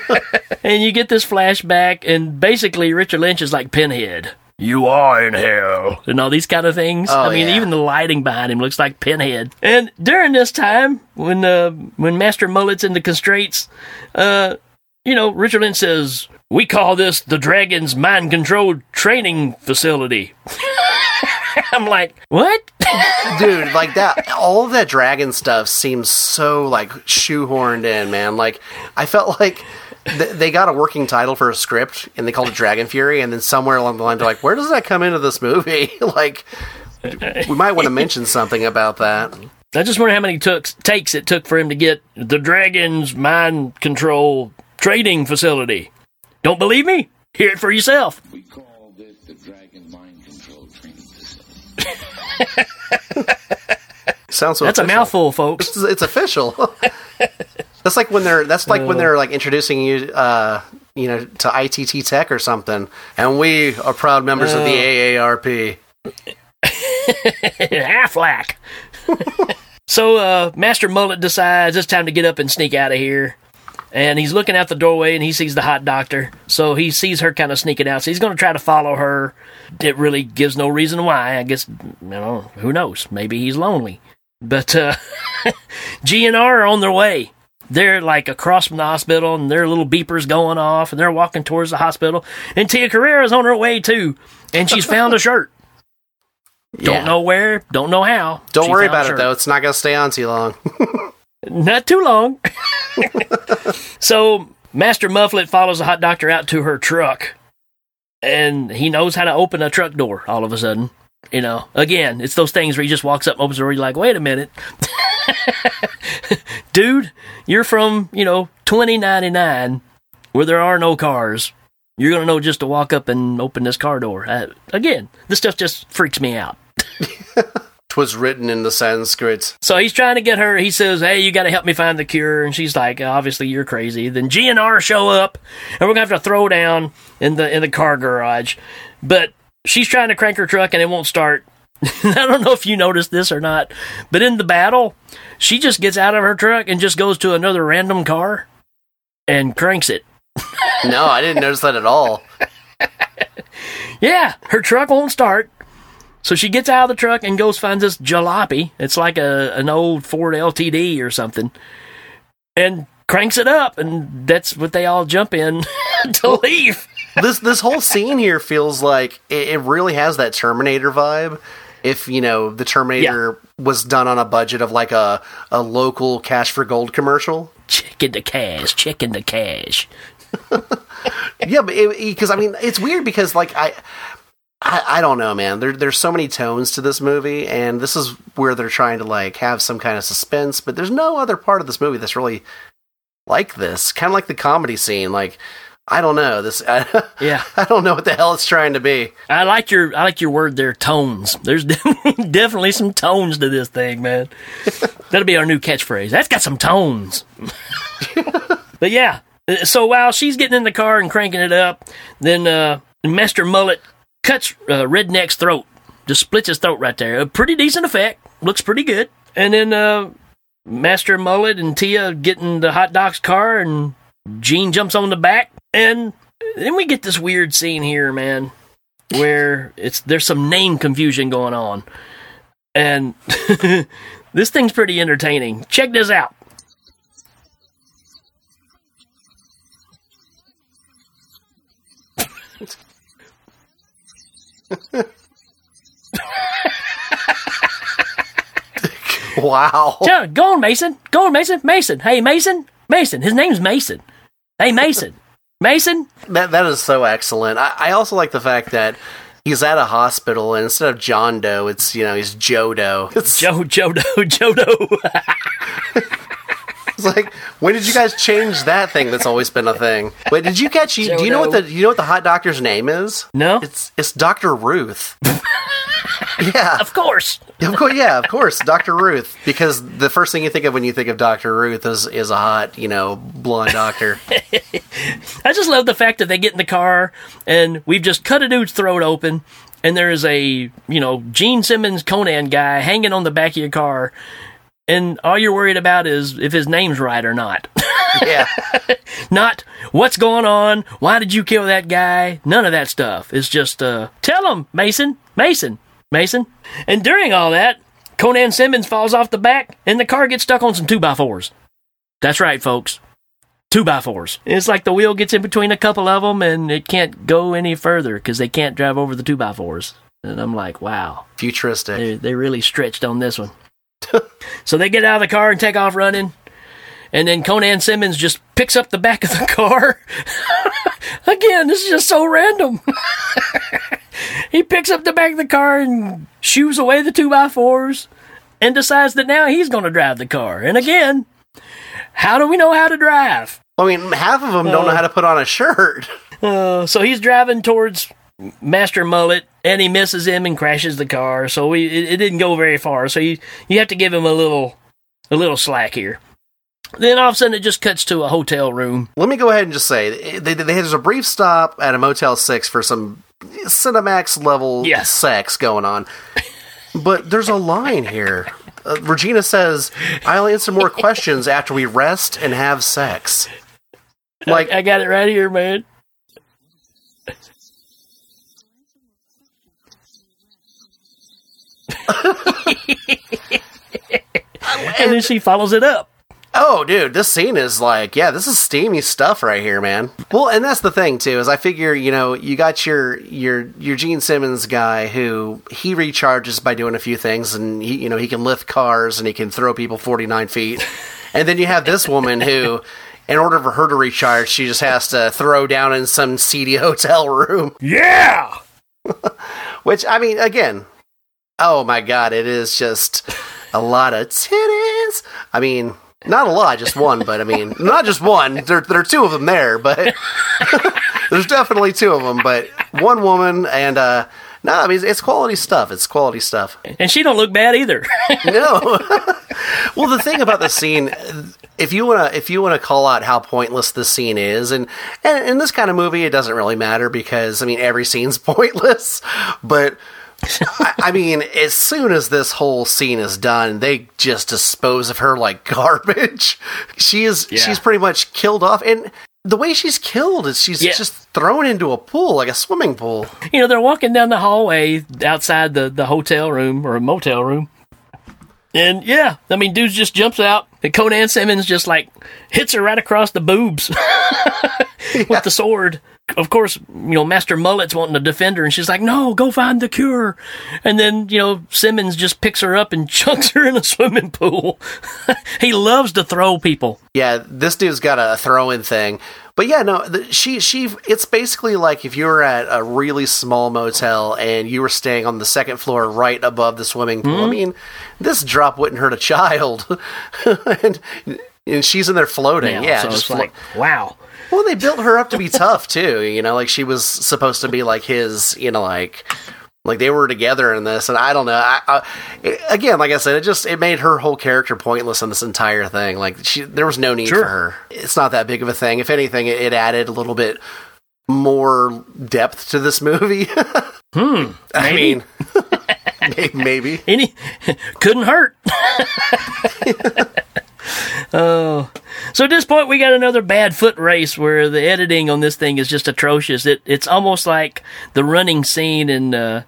and you get this flashback, and basically Richard Lynch is like Pinhead. You are in hell, and all these kind of things.
Oh,
I mean,
yeah.
even the lighting behind him looks like Pinhead. And during this time, when uh, when Master Mullet's in the constraints, uh, you know, Richard Lynch says, "We call this the Dragon's mind controlled training facility." I'm like, what?
dude like that all of that dragon stuff seems so like shoehorned in man like i felt like th- they got a working title for a script and they called it dragon fury and then somewhere along the line they're like where does that come into this movie like we might want to mention something about that
I just wonder how many took, takes it took for him to get the Dragon's mind control trading facility. Don't believe me? Hear it for yourself.
We call this the Dragon Mind Control Training Facility.
sounds so
That's a mouthful, folks.
it's, it's official that's like when they're that's like when they're like introducing you uh you know to itt tech or something and we are proud members of the aarp
Aflac. so uh, Master Mullet decides it's time to get up and sneak out of here. And he's looking out the doorway and he sees the hot doctor. So he sees her kind of sneaking out. So he's going to try to follow her. It really gives no reason why. I guess, you know, who knows? Maybe he's lonely. But uh, G and R are on their way. They're like across from the hospital and their little beepers going off and they're walking towards the hospital. And Tia Carrera's on her way too. And she's found a shirt.
Yeah.
Don't know where, don't know how.
don't
She
worry about it though it's not gonna stay on too long
Not too long. so Master Mullet follows the hot doctor out to her truck, and he knows how to open a truck door. All of a sudden, you know, again, it's those things where he just walks up, opens the door. You're like, wait a minute, dude, you're from you know 2099, where there are no cars. You're gonna know just to walk up and open this car door. Uh, again, this stuff just freaks me out.
Twas written in the Sanskrit.
So he's trying to get her. He says, "Hey, you got to help me find the cure." And she's like, "Obviously, you're crazy." Then G and R show up, and we're gonna have to throw down in the in the car garage. But she's trying to crank her truck, and it won't start. I don't know if you noticed this or not, but in the battle, she just gets out of her truck and just goes to another random car and cranks it.
No, I didn't notice that at all.
Yeah, her truck won't start. So she gets out of the truck and goes finds this jalopy. It's like a an old Ford LTD or something, and cranks it up, and that's what they all jump in to leave.
This this whole scene here feels like it, it really has that Terminator vibe. If you know the Terminator was done on a budget of like a a local Cash for Gold commercial.
Chicken to cash, chicken to cash.
Yeah, but because I mean it's weird because like I. I, I don't know, man. There, there's so many tones to this movie, and this is where they're trying to like have some kind of suspense. But there's no other part of this movie that's really like this. Kind of like the comedy scene. Like I don't know this. I,
Yeah.
I don't know what the hell it's trying to be.
I like your I like your word there, tones. There's definitely some tones to this thing, man. That'll be our new catchphrase. That's got some tones. but yeah, uh, so while she's getting in the car and cranking it up, then uh, Master Mullet cuts uh, Redneck's throat, just splits his throat right there. A pretty decent effect. Looks pretty good. And then uh, Master Mullet and Tia get in the hot dog's car, and Gene jumps on the back, and then we get this weird scene here, man where it's there's some name confusion going on. And this thing's pretty entertaining. Check this out.
Wow.
Go on, Mason. Go on, Mason. Mason. Hey, Mason. Mason. His name's Mason. Hey, Mason. Mason.
That that is so excellent. I, I also like the fact that he's at a hospital and instead of John Doe, it's you know he's Jodo. It's,
Joe Jodo Jodo.
it's like when did you guys change that thing? That's always been a thing. Wait, did you catch? You, do you know what the you know what the hot doctor's name is?
No?
It's it's Doctor Ruth. Yeah,
Of course.
of course. Yeah, of course, Doctor Ruth. Because the first thing you think of when you think of Doctor Ruth is is a hot, you know, blonde doctor.
I just love the fact that they get in the car and we've just cut a dude's throat open and there's a, you know, Gene Simmons Conan guy hanging on the back of your car and all you're worried about is if his name's right or not.
yeah,
not what's going on, why did you kill that guy? None of that stuff. It's just uh tell him, Mason, Mason, Mason. And during all that, Conan Simmons falls off the back and the car gets stuck on some two by fours. That's right, folks. Two by fours. It's like the wheel gets in between a couple of them and it can't go any further because they can't drive over the two by fours. And I'm like, wow,
futuristic.
they, they really stretched on this one. so they get out of the car and take off running. And then Conan Simmons just picks up the back of the car. Again, this is just so random. he picks up the back of the car and shoos away the two by fours and decides that now he's going to drive the car. And again, how do we know how to drive?
I mean, half of them don't know how to put on a shirt.
Uh, so he's driving towards Master Mullet, and he misses him and crashes the car. So he, it, it didn't go very far. So you you have to give him a little a little slack here. Then all of a sudden, it just cuts to a hotel room.
Let me go ahead and just say they, they, there's a brief stop at a Motel Six for some Cinemax level
Yes.
sex going on, but there's a line here. Uh, Regina says, "I'll answer more questions after we rest and have sex." Like,
I got it right here, man. And then she follows it up.
oh, dude, this scene is like, yeah, this is steamy stuff right here, man. Well, and that's the thing too is I figure you know you got your your your Gene Simmons guy who he recharges by doing a few things, and he you know he can lift cars and he can throw people forty nine feet, and then you have this woman who. In order for her to recharge, she just has to throw down in some seedy hotel room.
Yeah.
Which, I mean, again, oh my god, it is just a lot of titties. I mean, not a lot, just one, but I mean, not just one. There, there are two of them there, but there's definitely two of them. But one woman, and uh, no, I mean, it's quality stuff. It's quality stuff.
And she don't look bad either.
No. well, the thing about the scene, if you wanna if you wanna call out how pointless this scene is, and, and in this kind of movie, it doesn't really matter because I mean every scene's pointless. But I, I mean, as soon as this whole scene is done, they just dispose of her like garbage. She is
Yeah.
she's pretty much killed off, and the way she's killed is she's
Yeah.
just thrown into a pool like a swimming pool.
you know, they're walking down the hallway outside the, the hotel room or a motel room. And yeah, I mean, dude just jumps out, and Conan Simmons just like hits her right across the boobs with the sword. Of course, you know, Master Mullet's wanting to defend her, and she's like, no, go find the cure. And then, you know, Simmons just picks her up and chucks her in a swimming pool. he loves to throw people.
Yeah, this dude's got a throw-in thing. But yeah, no, the, she she it's basically like if you were at a really small motel and you were staying on the second floor right above the swimming pool.
Hmm?
I mean, this drop wouldn't hurt a child. and and she's in there floating. Yeah,
so
just
it's
flo-
like, wow.
Well, they built her up to be tough too. You know, like she was supposed to be like his. You know, like like they were together in this, and I don't know. I, I, it- again, like I said, it just it made her whole character pointless in this entire thing. Like she, there was no need
Sure.
for her. It's not that big of a thing. If anything, it, it added a little bit more depth to this movie.
Hmm.
I mean, may- maybe.
Any couldn't hurt. oh, so at this point we got another bad foot race where the editing on this thing is just atrocious. It it's almost like the running scene in uh,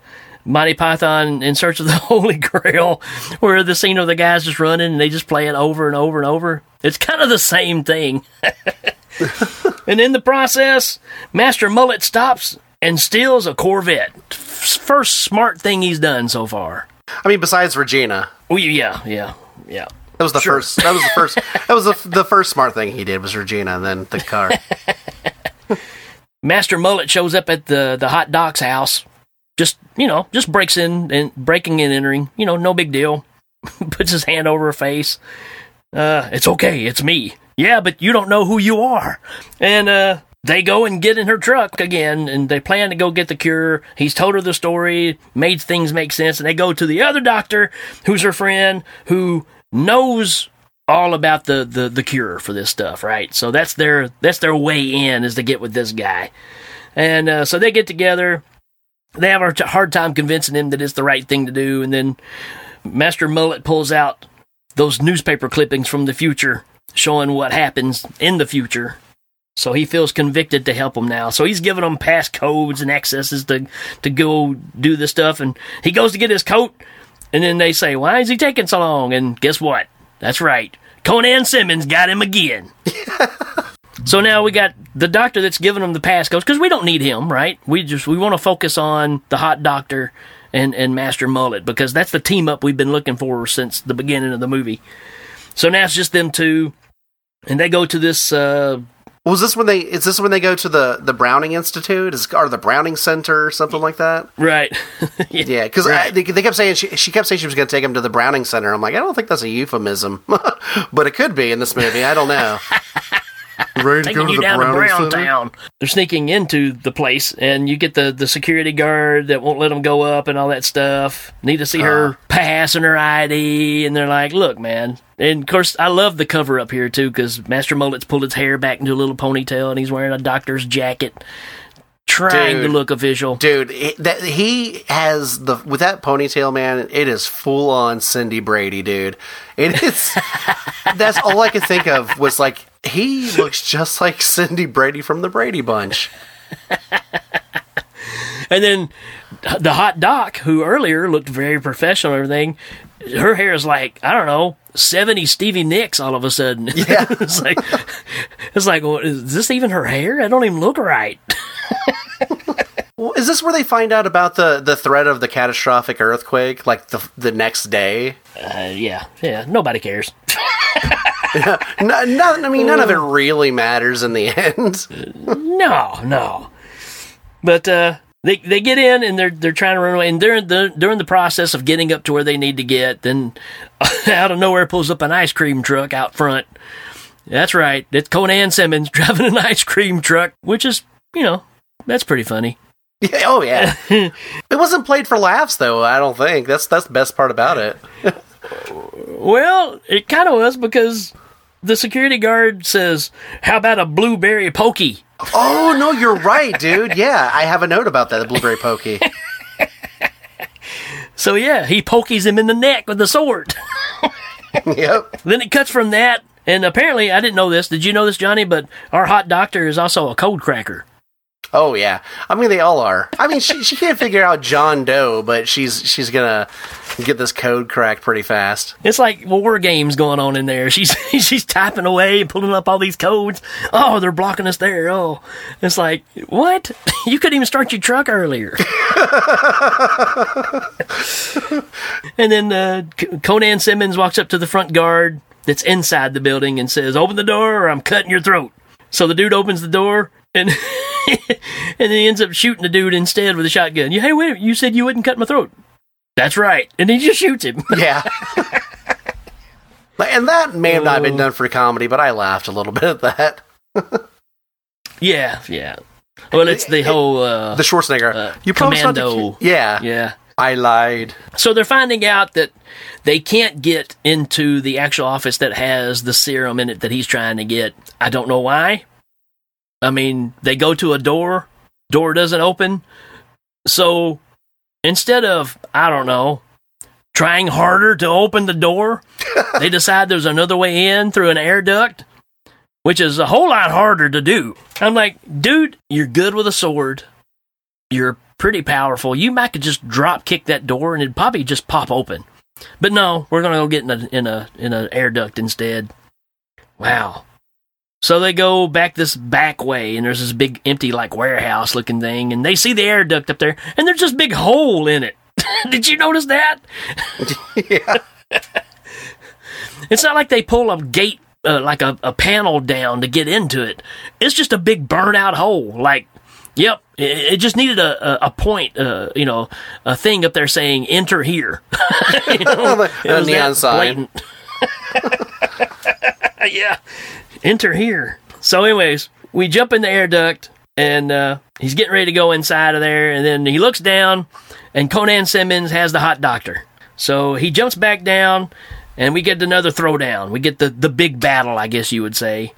Monty Python in Search of the Holy Grail, where the scene of the guys just running and they just play it over and over and over. It's kind of the same thing. and in the process, Master Mullet stops and steals a Corvette. First smart thing he's done so far.
I mean, besides Regina,
Oh yeah, yeah, yeah.
That was the first. That was the first. that was the, the first smart thing he did was Regina, and then the car.
Master Mullet shows up at the the hot doc's house. Just you know, just breaks in and breaking and entering. You know, no big deal. Puts his hand over her face. Uh, it's okay, it's me. Yeah, but you don't know who you are. And uh, they go and get in her truck again and they plan to go get the cure. He's told her the story, made things make sense, and they go to the other doctor who's her friend who knows all about the, the, the cure for this stuff, right? So that's their that's their way in is to get with this guy. And uh, so they get together. They have a hard time convincing him that it's the right thing to do, and then Master Mullet pulls out those newspaper clippings from the future showing what happens in the future. So he feels convicted to help him now. So he's giving him pass codes and accesses to to go do this stuff. And he goes to get his coat, and then they say, "Why is he taking so long?" And guess what? That's right, Conan Simmons got him again. so now we got the doctor that's giving him the pass codes because we don't need him, right? We just we want to focus on the hot doctor and and Master Mullet because that's the team up we've been looking for since the beginning of the movie. So now it's just them two, and they go to this. Uh,
Was this when they? Is this when they go to the the Browning Institute? Is or the Browning Center or something like that?
right.
Yeah, because
Right.
they, they kept saying she, she kept saying she was going to take him to the Browning Center. I'm like, I don't think that's a euphemism, but it could be in this movie. I don't know. Ready to
taking you down to Brown Town. They're sneaking into the place, and you get the, the security guard that won't let them go up and all that stuff. Need to see her uh-huh. pass and her ID, and they're like, "Look, man." And of course, I love the cover up here too, because Master Mullet's pulled his hair back into a little ponytail, and he's wearing a doctor's jacket, trying to look official.
Dude, it, that he has the with that ponytail, man. It is full on Cindy Brady, dude. It is. that's all I could think of was like he looks just like Cindy Brady from the Brady Bunch.
And then the hot doc, who earlier looked very professional and everything, her hair is like, I don't know, 70 Stevie Nicks all of a sudden.
Yeah.
it's like, it's like, well, is this even her hair? I don't even look right.
Well, Is this where they find out about the the threat of the catastrophic earthquake, like the the next day?
Uh, yeah, yeah, nobody cares.
No, no, I mean, none of it really matters in the end.
No, no. But uh, they they get in and they're they're trying to run away, and during the during the process of getting up to where they need to get, then out of nowhere pulls up an ice cream truck out front. That's right, it's Conan Simmons driving an ice cream truck, which is you know that's pretty funny.
Yeah, oh yeah, it wasn't played for laughs though. I don't think that's that's the best part about it.
Well, it kind of was because the security guard says, "How about a blueberry pokey?"
Oh no, you're right, dude. Yeah, I have a note about that. The blueberry pokey.
So yeah, he pokies him in the neck with the sword.
yep.
Then it cuts from that, and apparently I didn't know this. Did you know this, Johnny? But our hot doctor is also a code cracker.
Oh yeah. I mean, they all are. I mean, she she can't figure out John Doe, but she's she's gonna get this code cracked pretty fast.
It's like war games going on in there. She's she's typing away and pulling up all these codes. Oh, they're blocking us there. Oh, it's like what? You couldn't even start your truck earlier. and then uh, Conan Simmons walks up to the front guard that's inside the building and says, "Open the door, or I'm cutting your throat." So the dude opens the door and. and then he ends up shooting the dude instead with a shotgun. You, hey, wait, you said you wouldn't cut my throat. That's right. And he just shoots him.
Yeah. and that may have not been done for comedy, but I laughed a little bit at that.
Yeah, yeah. Well, it's the whole uh,
The Schwarzenegger.
uh,
you promised not to
commando.
ki- Yeah.
yeah.
I lied.
So they're finding out that they can't get into the actual office that has the serum in it that he's trying to get. I don't know why. I mean, they go to a door, door doesn't open. So instead of, I don't know, trying harder to open the door, they decide there's another way in through an air duct, which is a whole lot harder to do. I'm like, dude, you're good with a sword. You're pretty powerful. You might could just drop kick that door and it'd probably just pop open. But no, we're gonna go get in a in a in an air duct instead. Wow. So they go back this back way, and there's this big empty like warehouse looking thing, and they see the air duct up there, and there's this big hole in it. Did you notice that?
yeah.
It's not like they pull a gate uh, like a, a panel down to get into it. It's just a big burnout hole. Like, yep, it, it just needed a, a, a point, uh, you know, a thing up there saying "Enter here." You know,
A neon sign.
yeah, enter here. So, anyways, we jump in the air duct, and uh, he's getting ready to go inside of there, and then he looks down, and Conan Simmons has the hot doctor. So he jumps back down, and we get another throwdown. We get the, the big battle, I guess you would say.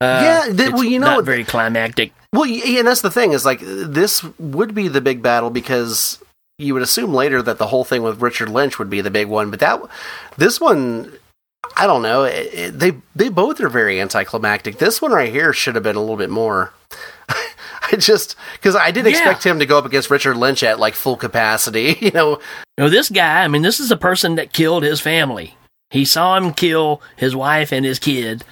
Uh,
yeah, th- well, you know,
not very climactic.
Well, yeah, and that's the thing is like this would be the big battle because you would assume later that the whole thing with Richard Lynch would be the big one, but that this one, I don't know. It, it, they they both are very anticlimactic. This one right here should have been a little bit more. I just because I didn't
Yeah.
expect him to go up against Richard Lynch at like full capacity. You know,
You know, this guy, I mean, this is a person that killed his family. He saw him kill his wife and his kid.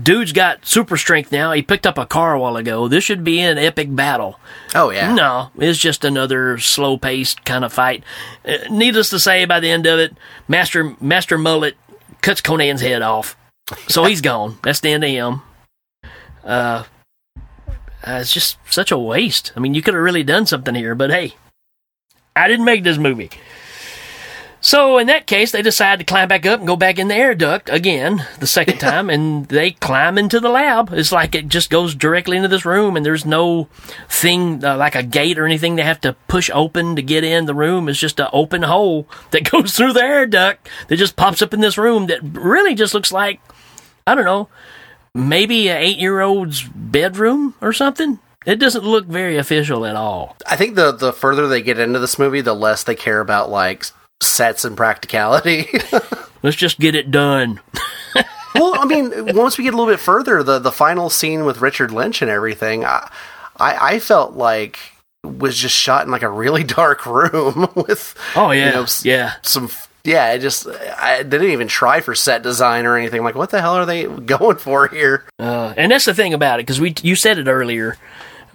Dude's got super strength now. He picked up a car a while ago. This should be an epic battle.
oh yeah,
No, it's just another slow paced kind of fight. Uh, needless to say, by the end of it, Master Master Mullet cuts Conan's head off. So he's gone. That's the end of him. Uh, uh, it's just such a waste. I mean, you could have really done something here, but hey, I didn't make this movie. So in that case, they decide to climb back up and go back in the air duct again, the second time, and they climb into the lab. It's like it just goes directly into this room, and there's no thing uh, like a gate or anything they have to push open to get in the room. It's just an open hole that goes through the air duct that just pops up in this room that really just looks like I don't know, maybe an eight-year-old's bedroom or something. It doesn't look very official at all.
I think the the further they get into this movie, the less they care about like sets and practicality.
Let's just get it done.
well, I mean, once we get a little bit further, the the final scene with Richard Lynch and everything, I I, I felt like was just shot in like a really dark room with
Oh yeah,
you know,
yeah.
some yeah it just I they didn't even try for set design or anything like what the hell are they going for here
Uh, and that's the thing about it, because we you said it earlier.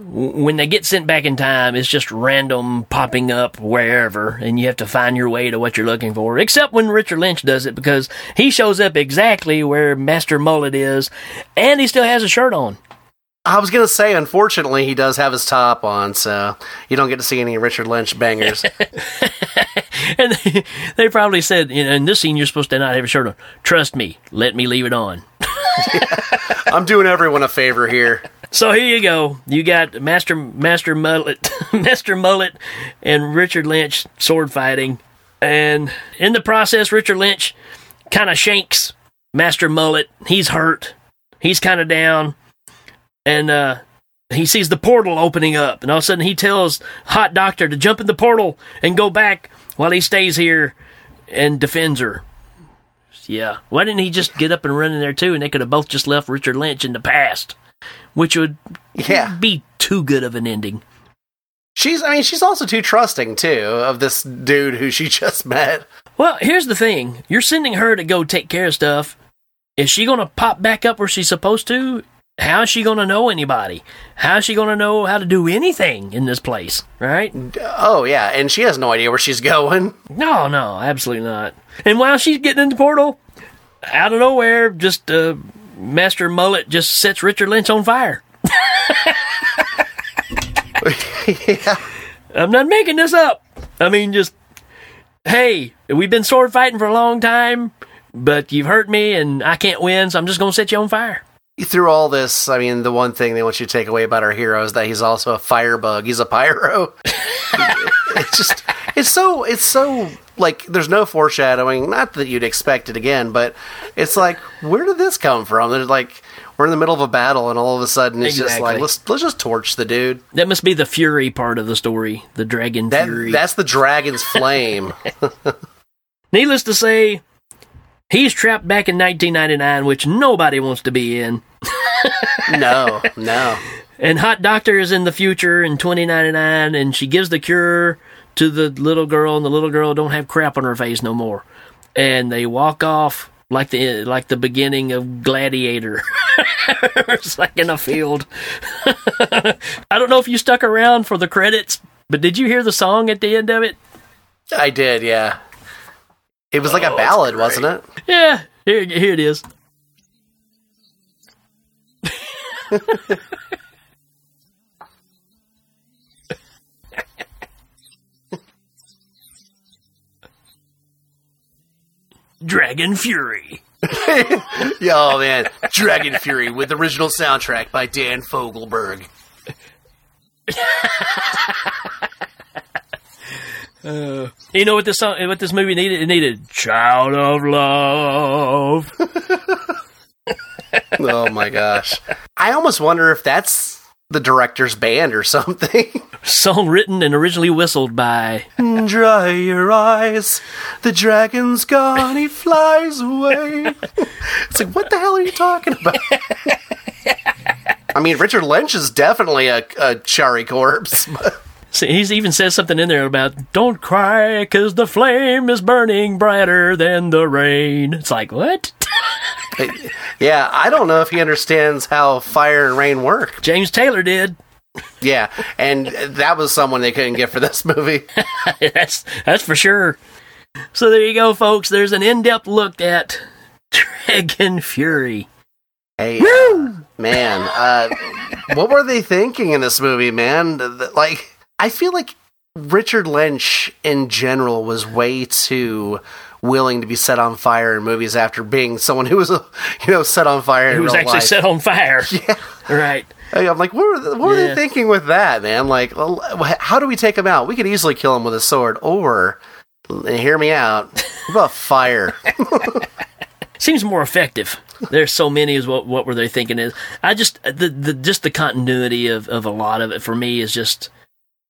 When they get sent back in time, it's just random popping up wherever, and you have to find your way to what you're looking for. Except when Richard Lynch does it, because he shows up exactly where Master Mullet is, and he still has a shirt on.
I was gonna say unfortunately he does have his top on so you don't get to see any Richard Lynch bangers
And they, they probably said, you know, in this scene, you're supposed to not have a shirt on. Trust me, let me leave it on.
I'm doing everyone a favor here
So here you go. You got Master Master Mullet, Master Mullet, and Richard Lynch sword fighting, and in the process, Richard Lynch kind of shanks Master Mullet. He's hurt. He's kind of down, and uh, he sees the portal opening up, and all of a sudden he tells Hot Doctor to jump in the portal and go back while he stays here and defends her. Yeah, why didn't he just get up and run in there too, and they could have both just left Richard Lynch in the past, which would
yeah
be too good of an ending.
she's I mean she's also too trusting too of this dude who she just met
Well, here's the thing: you're sending her to go take care of stuff. Is she going to pop back up where she's supposed to? How is she going to know anybody? How is she going to know how to do anything in this place? Right?
oh yeah and she has no idea where she's going
No, no, absolutely not. And while she's getting in the portal, out of nowhere, just uh, Master Mullet just sets Richard Lynch on fire.
yeah
I'm not making this up. I mean, just hey, we've been sword fighting for a long time, but you've hurt me and I can't win, so I'm just gonna set you on fire.
Through all this, I mean, the one thing they want you to take away about our hero is that he's also a firebug. He's a pyro. it's just, it's so, it's so like there's no foreshadowing. Not that you'd expect it again, but it's like, where did this come from? There's like we're in the middle of a battle, and all of a sudden it's just like let's let's just torch the dude.
That must be the fury part of the story, the dragon
That
fury.
that's the dragon's flame.
Needless to say, he's trapped back in 1999, which nobody wants to be in.
no, no.
And Hot Doctor is in the future in 2099, and she gives the cure to the little girl, and the little girl don't have crap on her face no more. And they walk off like the like the beginning of Gladiator. it's like in a field. I don't know if you stuck around for the credits, but did you hear the song at the end of it?
I did, yeah. It was like
Oh,
a ballad, wasn't it?
Yeah, here, here it is. Dragon Fury.
Yeah, oh man, Dragon Fury with original soundtrack by Dan Fogelberg.
Uh, you know what this song, what this movie needed? It needed "Child of Love."
Oh my gosh. I almost wonder if that's the director's band or something.
song written and originally whistled by
Dry your eyes. The dragon's gone. He flies away. it's like, what the hell are you talking about? I mean, Richard Lynch is definitely a, a Chari corpse. But
See, he's even says something in there about "Don't cry, 'cause the flame is burning brighter than the rain." It's like what?
yeah, I don't know if he understands how fire and rain work.
James Taylor did.
Yeah, and that was someone they couldn't get for this movie.
that's that's for sure. So there you go, folks. There's an in-depth look at Dragon Fury.
Hey, uh, man, uh, what were they thinking in this movie, man? Like, I feel like Richard Lynch in general was way too willing to be set on fire in movies after being someone who was, you know, set on fire
Who was actually
life.
set on fire. Yeah. Right.
I'm like, what were, the- what were
Yeah.
they thinking with that, man? Like, how do we take him out? We could easily kill him with a sword, or, hear me out, what about fire?
Seems more effective. There's so many is what what were they thinking is. I just the, the just the continuity of, of a lot of it for me is just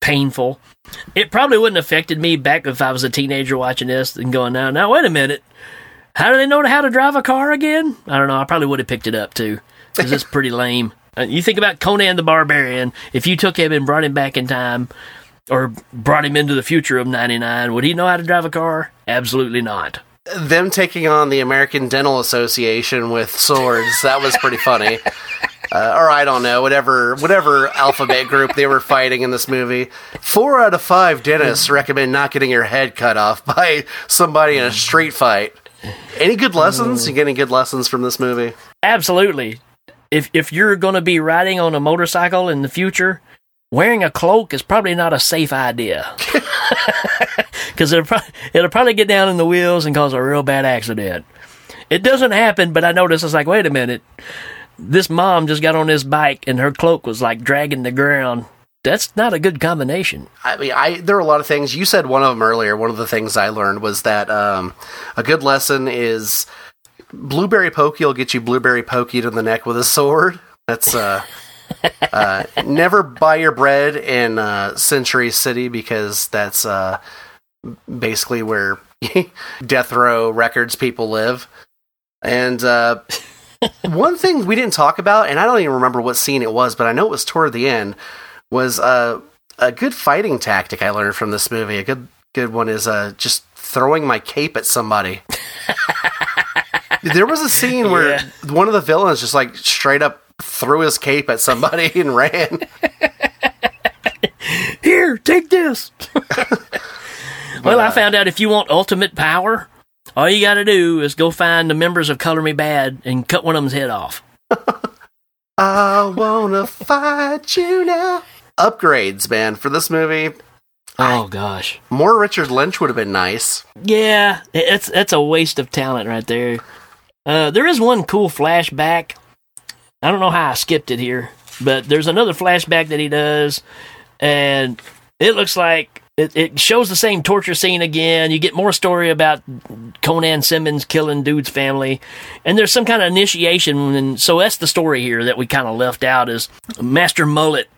painful. It probably wouldn't have affected me back if I was a teenager watching this and going now now wait a minute. How do they know how to drive a car again? I don't know. I probably would have picked it up too because it's pretty lame. Uh, you think about Conan the Barbarian. If you took him and brought him back in time, or brought him into the future of '99, would he know how to drive a car? Absolutely not.
them taking on the American Dental Association with swords. That was pretty funny. Uh, or I don't know, whatever whatever alphabet group they were fighting in this movie. Four out of five dentists recommend not getting your head cut off by somebody in a street fight. Any good lessons? You get any good lessons from this movie?
Absolutely. If if you're going to be riding on a motorcycle in the future, wearing a cloak is probably not a safe idea. Because it'll, pro- it'll probably get down in the wheels and cause a real bad accident. It doesn't happen, but I noticed it's like, wait a minute. This mom just got on this bike and her cloak was like dragging the ground. That's not a good combination.
I mean, I there are a lot of things. You said one of them earlier. One of the things I learned was that um, a good lesson is blueberry pokey will get you blueberry pokeyed in the neck with a sword. That's uh, uh, never buy your bread in uh, Century City because that's uh, basically where death row records people live. And uh, one thing we didn't talk about, and I don't even remember what scene it was, but I know it was toward the end, was uh, a good fighting tactic I learned from this movie. A good good one is uh, just throwing my cape at somebody. there was a scene where
Yeah.
one of the villains just like straight up threw his cape at somebody and ran.
Here, take this. well, I found out if you want ultimate power, all you got to do is go find the members of Color Me Badd and cut one of them's head off.
I wanna fight you now. Upgrades, man, for this movie.
Oh gosh.
More Richard Lynch would have been nice.
Yeah, it's that's a waste of talent right there. Uh, there is one cool flashback. I don't know how I skipped it here, but there's another flashback that he does, and it looks like it, it shows the same torture scene again. You get more story about Conan Simmons killing dude's family, and there's some kind of initiation, and so that's the story here that we kind of left out. Is Master Mullet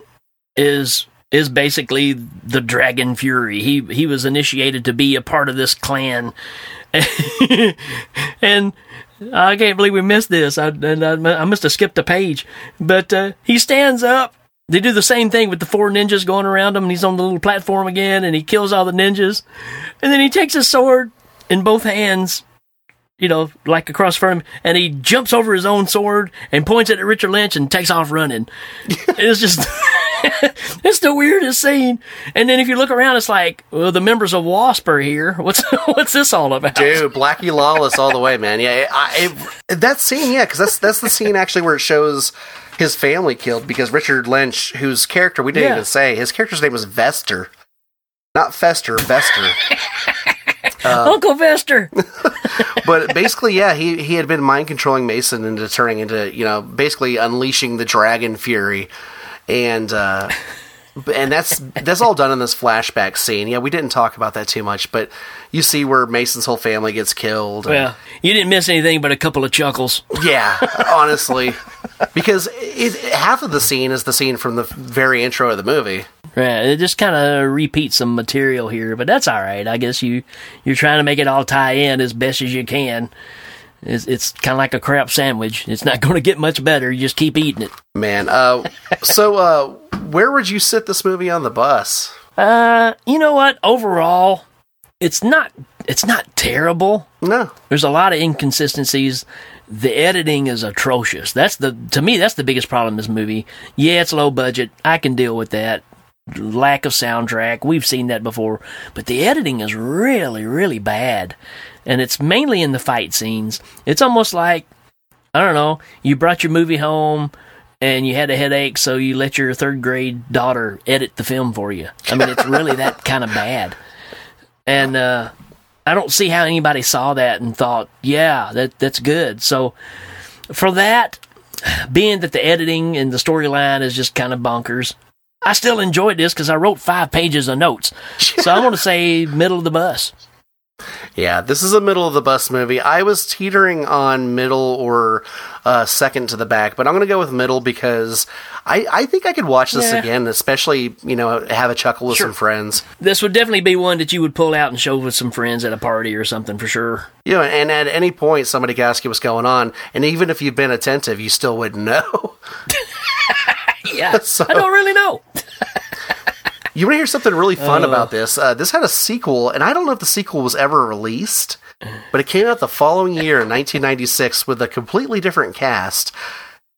is is basically the Dragon Fury. He he was initiated to be a part of this clan, and I can't believe we missed this. I I, I must have skipped a page, but uh, he stands up. They do the same thing with the four ninjas going around him, and he's on the little platform again, and he kills all the ninjas, and then he takes his sword in both hands. You know, like across from him, and he jumps over his own sword and points it at Richard Lynch and takes off running. it's just it's the weirdest scene. And then if you look around, it's like, well, the members of Wasp are here. What's what's this all about?
Dude, Blackie Lawless all the way, man. Yeah, I, it, that scene, yeah, because that's that's the scene actually where it shows his family killed because Richard Lynch, whose character we didn't
Yeah.
even say, his character's name was Vester, not Fester, Vester.
Uncle Vester.
but basically, yeah, he he had been mind controlling Mason into turning into you know basically unleashing the dragon fury, and uh, and that's that's all done in this flashback scene. Yeah, we didn't talk about that too much, but you see where Mason's whole family gets killed. and-
Well, you didn't miss anything but a couple of chuckles.
yeah, honestly, because it, half of the scene is the scene from the very intro of the movie.
Right, it just kind of repeats some material here, but that's all right. I guess you you're trying to make it all tie in as best as you can. It's, it's kind of like a crap sandwich. It's not going to get much better. You just keep eating it.
Man, uh, so uh, where would you sit this movie on the bus?
Uh, you know what? Overall, it's not it's not terrible.
No,
There's a lot of inconsistencies. The editing is atrocious. That's the to me that's the biggest problem in this movie. Yeah, it's low budget. I can deal with that. Lack of soundtrack. We've seen that before. But the editing is really really bad. And it's mainly in the fight scenes. It's almost like I don't know, you brought your movie home and you had a headache, so you let your third grade daughter edit the film for you. I mean, it's really that kind of bad. And uh, I don't see how anybody saw that and thought, yeah, that that's good. So for that, being that the editing and the storyline is just kind of bonkers, I still enjoyed this because I wrote five pages of notes. So I'm going to say middle of the bus.
Yeah, this is a middle of the bus movie. I was teetering on middle or uh, second to the back, but I'm going to go with middle because I, I think I could watch this
Yeah.
again, especially you know have a chuckle with
Sure.
some friends.
This would definitely be one that you would pull out and show with some friends at a party or something for sure.
You know, and at any point somebody could ask you what's going on, and even if you've been attentive, you still wouldn't know.
Yeah,
So-
I don't really know.
You want to hear something really fun about this? Uh, this had a sequel, and I don't know if the sequel was ever released, but it came out the following year in 1996 with a completely different cast.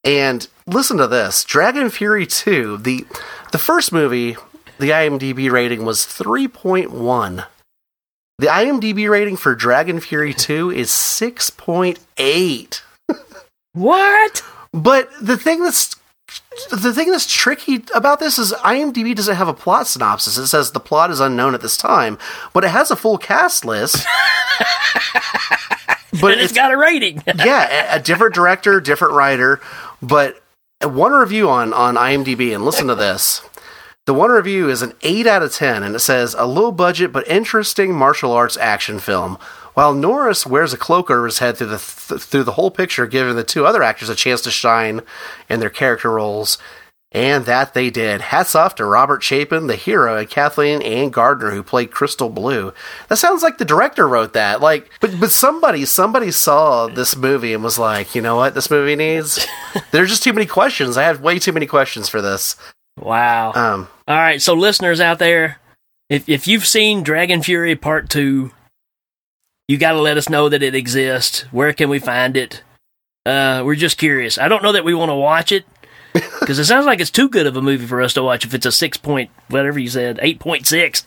And listen to this: Dragon Fury 2. the The first movie, the IMDb rating was 3.1. The IMDb rating for Dragon Fury 2 is 6.8.
What?
But the thing that's the thing that's tricky about this is IMDb doesn't have a plot synopsis. It says the plot is unknown at this time, but it has a full cast list. but
and it's got a rating.
yeah, a, a different director, different writer, but one review on on IMDb and listen to this. The one review is an 8 out of 10 and it says a low budget but interesting martial arts action film. While Norris wears a cloak over his head through the th- through the whole picture, giving the two other actors a chance to shine in their character roles. And that they did. Hats off to Robert Chapin, the hero, and Kathleen Ann Gardner, who played Crystal Blue. That sounds like the director wrote that. Like, but but somebody somebody saw this movie and was like, you know what, this movie needs. There's just too many questions. I have way too many questions for this.
Wow.
Um,
All right, so listeners out there, if if you've seen Dragon Fury Part Two, you got to let us know that it exists. Where can we find it? Uh, we're just curious. I don't know that we want to watch it because it sounds like it's too good of a movie for us to watch. If it's a six point, whatever you said, eight point six,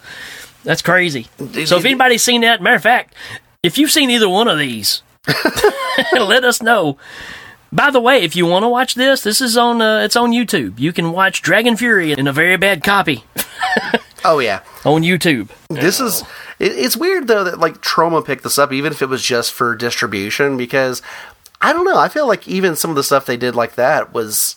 that's crazy. So if anybody's seen that, matter of fact, if you've seen either one of these, let us know. By the way, if you want to watch this, this is on uh, it's on YouTube. You can watch Dragon Fury in a very bad copy
oh yeah,
on YouTube.
this is. It, it's weird though that like Troma picked this up, even if it was just for distribution, because I don't know. I feel like even some of the stuff they did like that was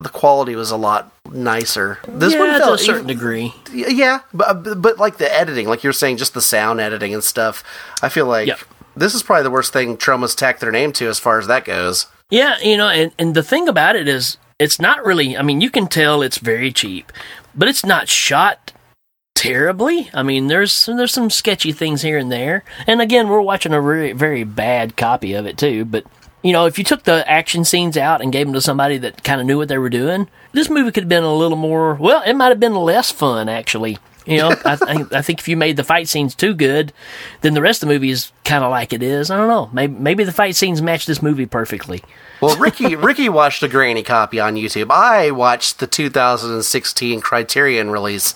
the quality was a lot nicer. This
yeah,
one
to a certain
even-
degree.
Yeah, but uh, but like the editing, like you're saying, just the sound editing and stuff. I feel like
Yep.
this is probably the worst thing Troma's tacked their name to as far as that goes.
Yeah, you know, and, and the thing about it is, it's not really. I mean, you can tell it's very cheap, but it's not shot terribly. I mean, there's there's some sketchy things here and there. And again, we're watching a very very bad copy of it too. But you know, if you took the action scenes out and gave them to somebody that kind of knew what they were doing, this movie could have been a little more. Well, it might have been less fun actually. You know, I, I, I think if you made the fight scenes too good, then the rest of the movie is kind of like it is. I don't know. Maybe maybe the fight scenes match this movie perfectly.
Well, Ricky Ricky watched a grainy copy on YouTube. I watched the 2016 Criterion release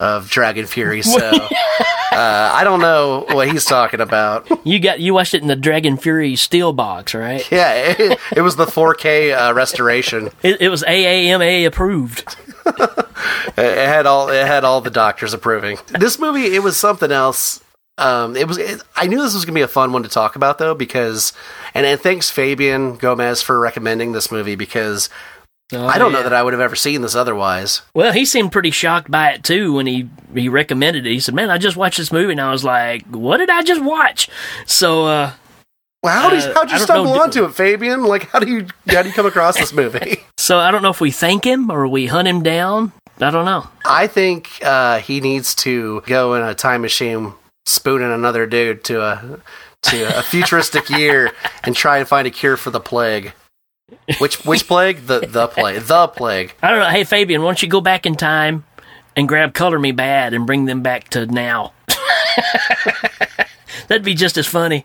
of Dragon Fury, so uh, I don't know what he's talking about.
You got you watched it in the Dragon Fury steel box, right?
Yeah, it, it was the 4K uh, restoration.
It, it was AAMA approved.
It had all it had all the doctors approving. This movie, it was something else. Um, it was. It, I knew this was gonna be a fun one to talk about though, because and and thanks Fabian Gomez for recommending this movie because I don't know
Oh,
that I would have ever seen this otherwise.
Well, he seemed pretty shocked by it too when he he recommended it. He said, "Man, I just watched this movie," and I was like, "What did I just watch?" So, uh,
Well, how did
Uh,
how'd you stumble
know.
onto it, Fabian? Like, how do you how do you come across this movie?
so I don't know if we thank him or we hunt him down. I don't know.
I think uh, he needs to go in a time machine, spooning another dude to a to a futuristic year and try and find a cure for the plague. Which which plague? The the plague. The plague.
I don't know. Hey, Fabian, why don't you go back in time and grab Color Me Badd and bring them back to now? That'd be just as funny.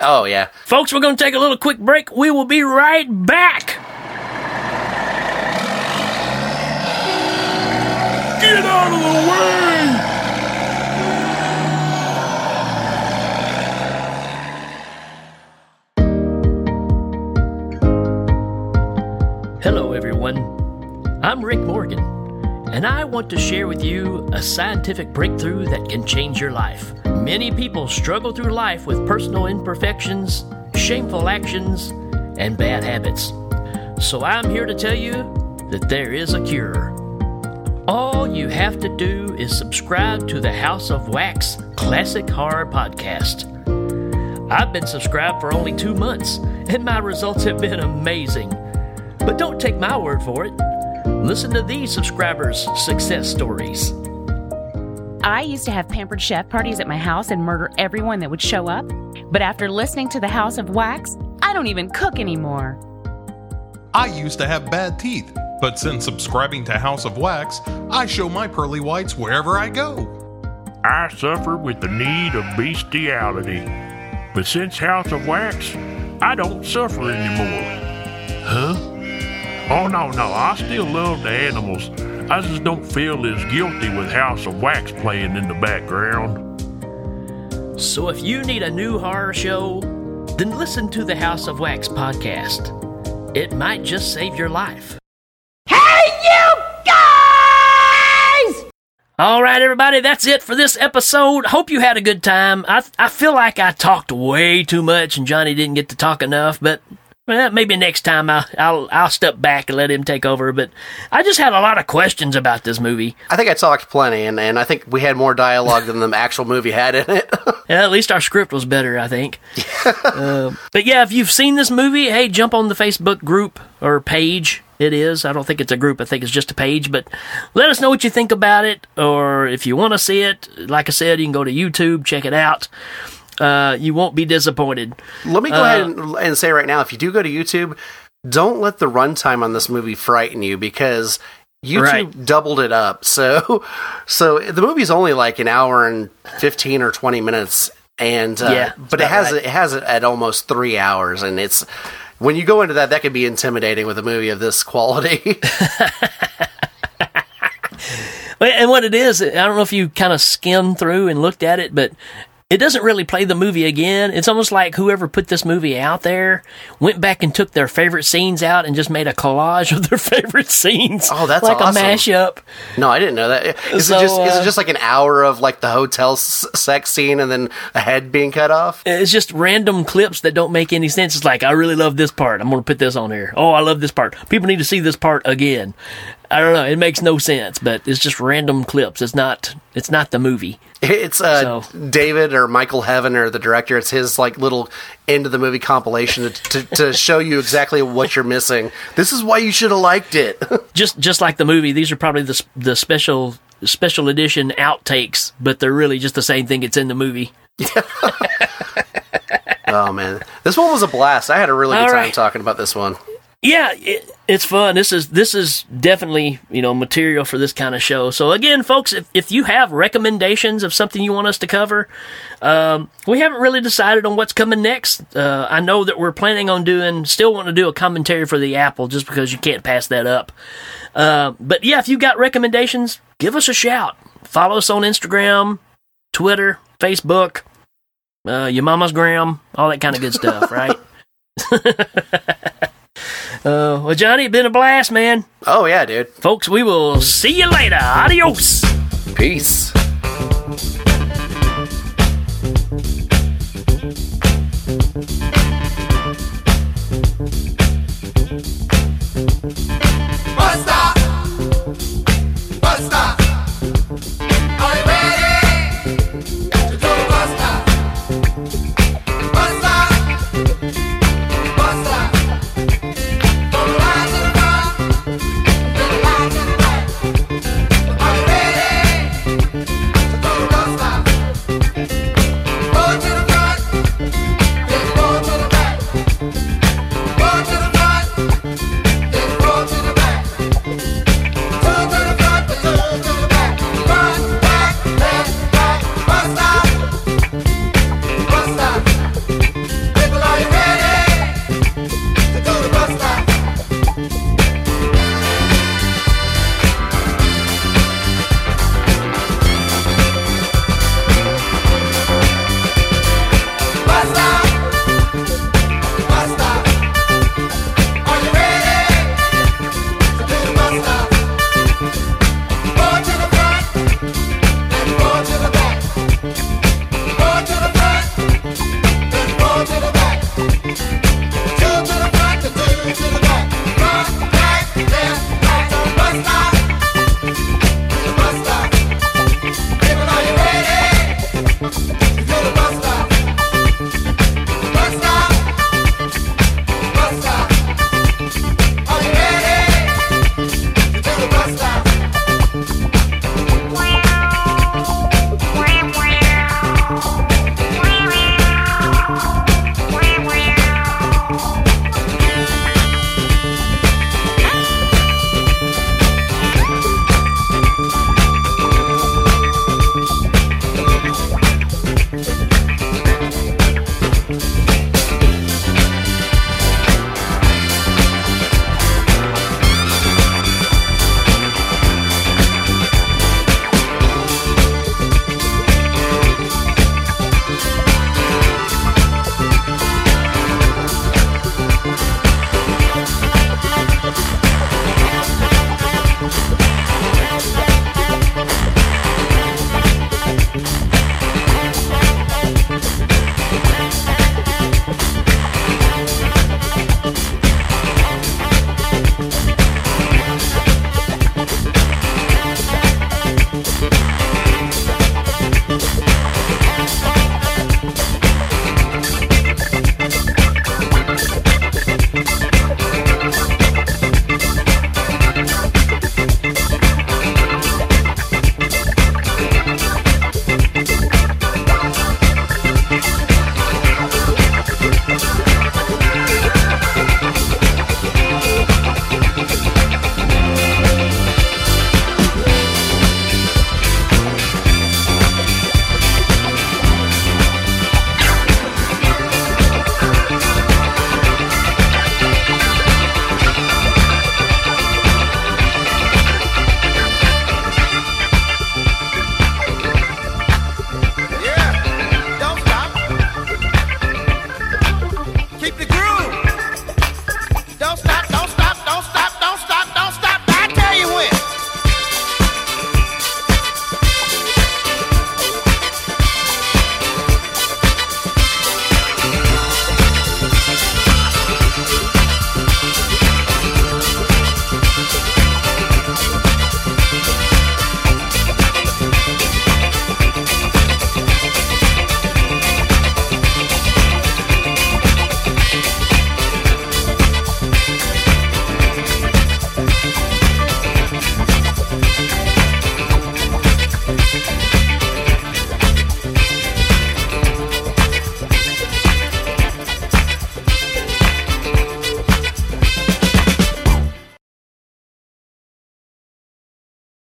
Oh yeah.
Folks, we're going to take a little quick break. We will be right back.
Get out of the way!
Hello, everyone. I'm Rick Morgan, and I want to share with you a scientific breakthrough that can change your life. Many people struggle through life with personal imperfections, shameful actions, and bad habits. So I'm here to tell you that there is a cure. All you have to do is subscribe to the House of Wax Classic Horror Podcast. I've been subscribed for only two months, and my results have been amazing. But don't take my word for it. Listen to these subscribers' success stories.
I used to have pampered chef parties at my house and murder everyone that would show up. But after listening to the House of Wax, I don't even cook anymore.
I used to have bad teeth, but since subscribing to House of Wax, I show my pearly whites wherever I go.
I suffer with the need of bestiality. But since House of Wax, I don't suffer anymore. Huh? Oh, no, no, I still love the animals. I just don't feel as guilty with House of Wax playing in the background.
So if you need a new horror show, then listen to the House of Wax podcast. It might just save your life. Hey, you guys! All right, everybody, that's it for this episode. Hope you had a good time. I I feel like I talked way too much and Johnny didn't get to talk enough, but well, maybe next time I'll, I'll I'll step back and let him take over. But I just had a lot of questions about this movie.
I think I talked plenty, and, and I think we had more dialogue than the actual movie had in it.
Yeah, at least our script was better, I think. uh, but yeah, if you've seen this movie, hey, jump on the Facebook group or page. It is. I don't think it's a group. I think it's just a page. But let us know what you think about it, or if you want to see it. Like I said, you can go to YouTube, check it out. Uh, you won't be disappointed.
Let me go
Uh,
ahead and, and say right now, if you do go to YouTube, don't let the runtime on this movie frighten you because YouTube
Right.
doubled it up. So, so the movie's only like an hour and fifteen or twenty minutes, and uh,
Yeah,
but it has
right.
it has it at almost three hours, and it's when you go into that, that can be intimidating with a movie of this quality.
And what it is, I don't know if you kind of skimmed through and looked at it, but it doesn't really play the movie again. It's almost like whoever put this movie out there went back and took their favorite scenes out and just made a collage of their favorite scenes.
Oh, that's
like
awesome.
a mashup.
no, I didn't know that. Is
So,
it just is
uh,
it just like an hour of like the hotel s- sex scene and then a head being cut off?
It's just random clips that don't make any sense. It's like I really love this part. I'm going to put this on here. Oh, I love this part. People need to see this part again. I don't know. It makes no sense, but it's just random clips. It's not. It's not the movie.
It's uh,
So-
David or Michael Heavener the director. It's his like little end of the movie compilation to, to, to show you exactly what you're missing. This is why you should have liked it.
just just like the movie, these are probably the the special special edition outtakes, but they're really just the same thing it's in the movie.
oh man, this one was a blast. I had a really good
All
time
right.
talking about this one.
Yeah, it, it's fun. This is this is definitely you know material for this kind of show. So again, folks, if if you have recommendations of something you want us to cover, um, we haven't really decided on what's coming next. Uh, I know that we're planning on doing, still want to do a commentary for the Apple, just because you can't pass that up. Uh, but yeah, if you got recommendations, give us a shout. Follow us on Instagram, Twitter, Facebook, uh, your mama's gram, all that kind of good stuff, right? Uh, well, Johnny, it's been a blast, man.
Oh yeah, dude.
Folks, we will see you later. Adios.
Peace.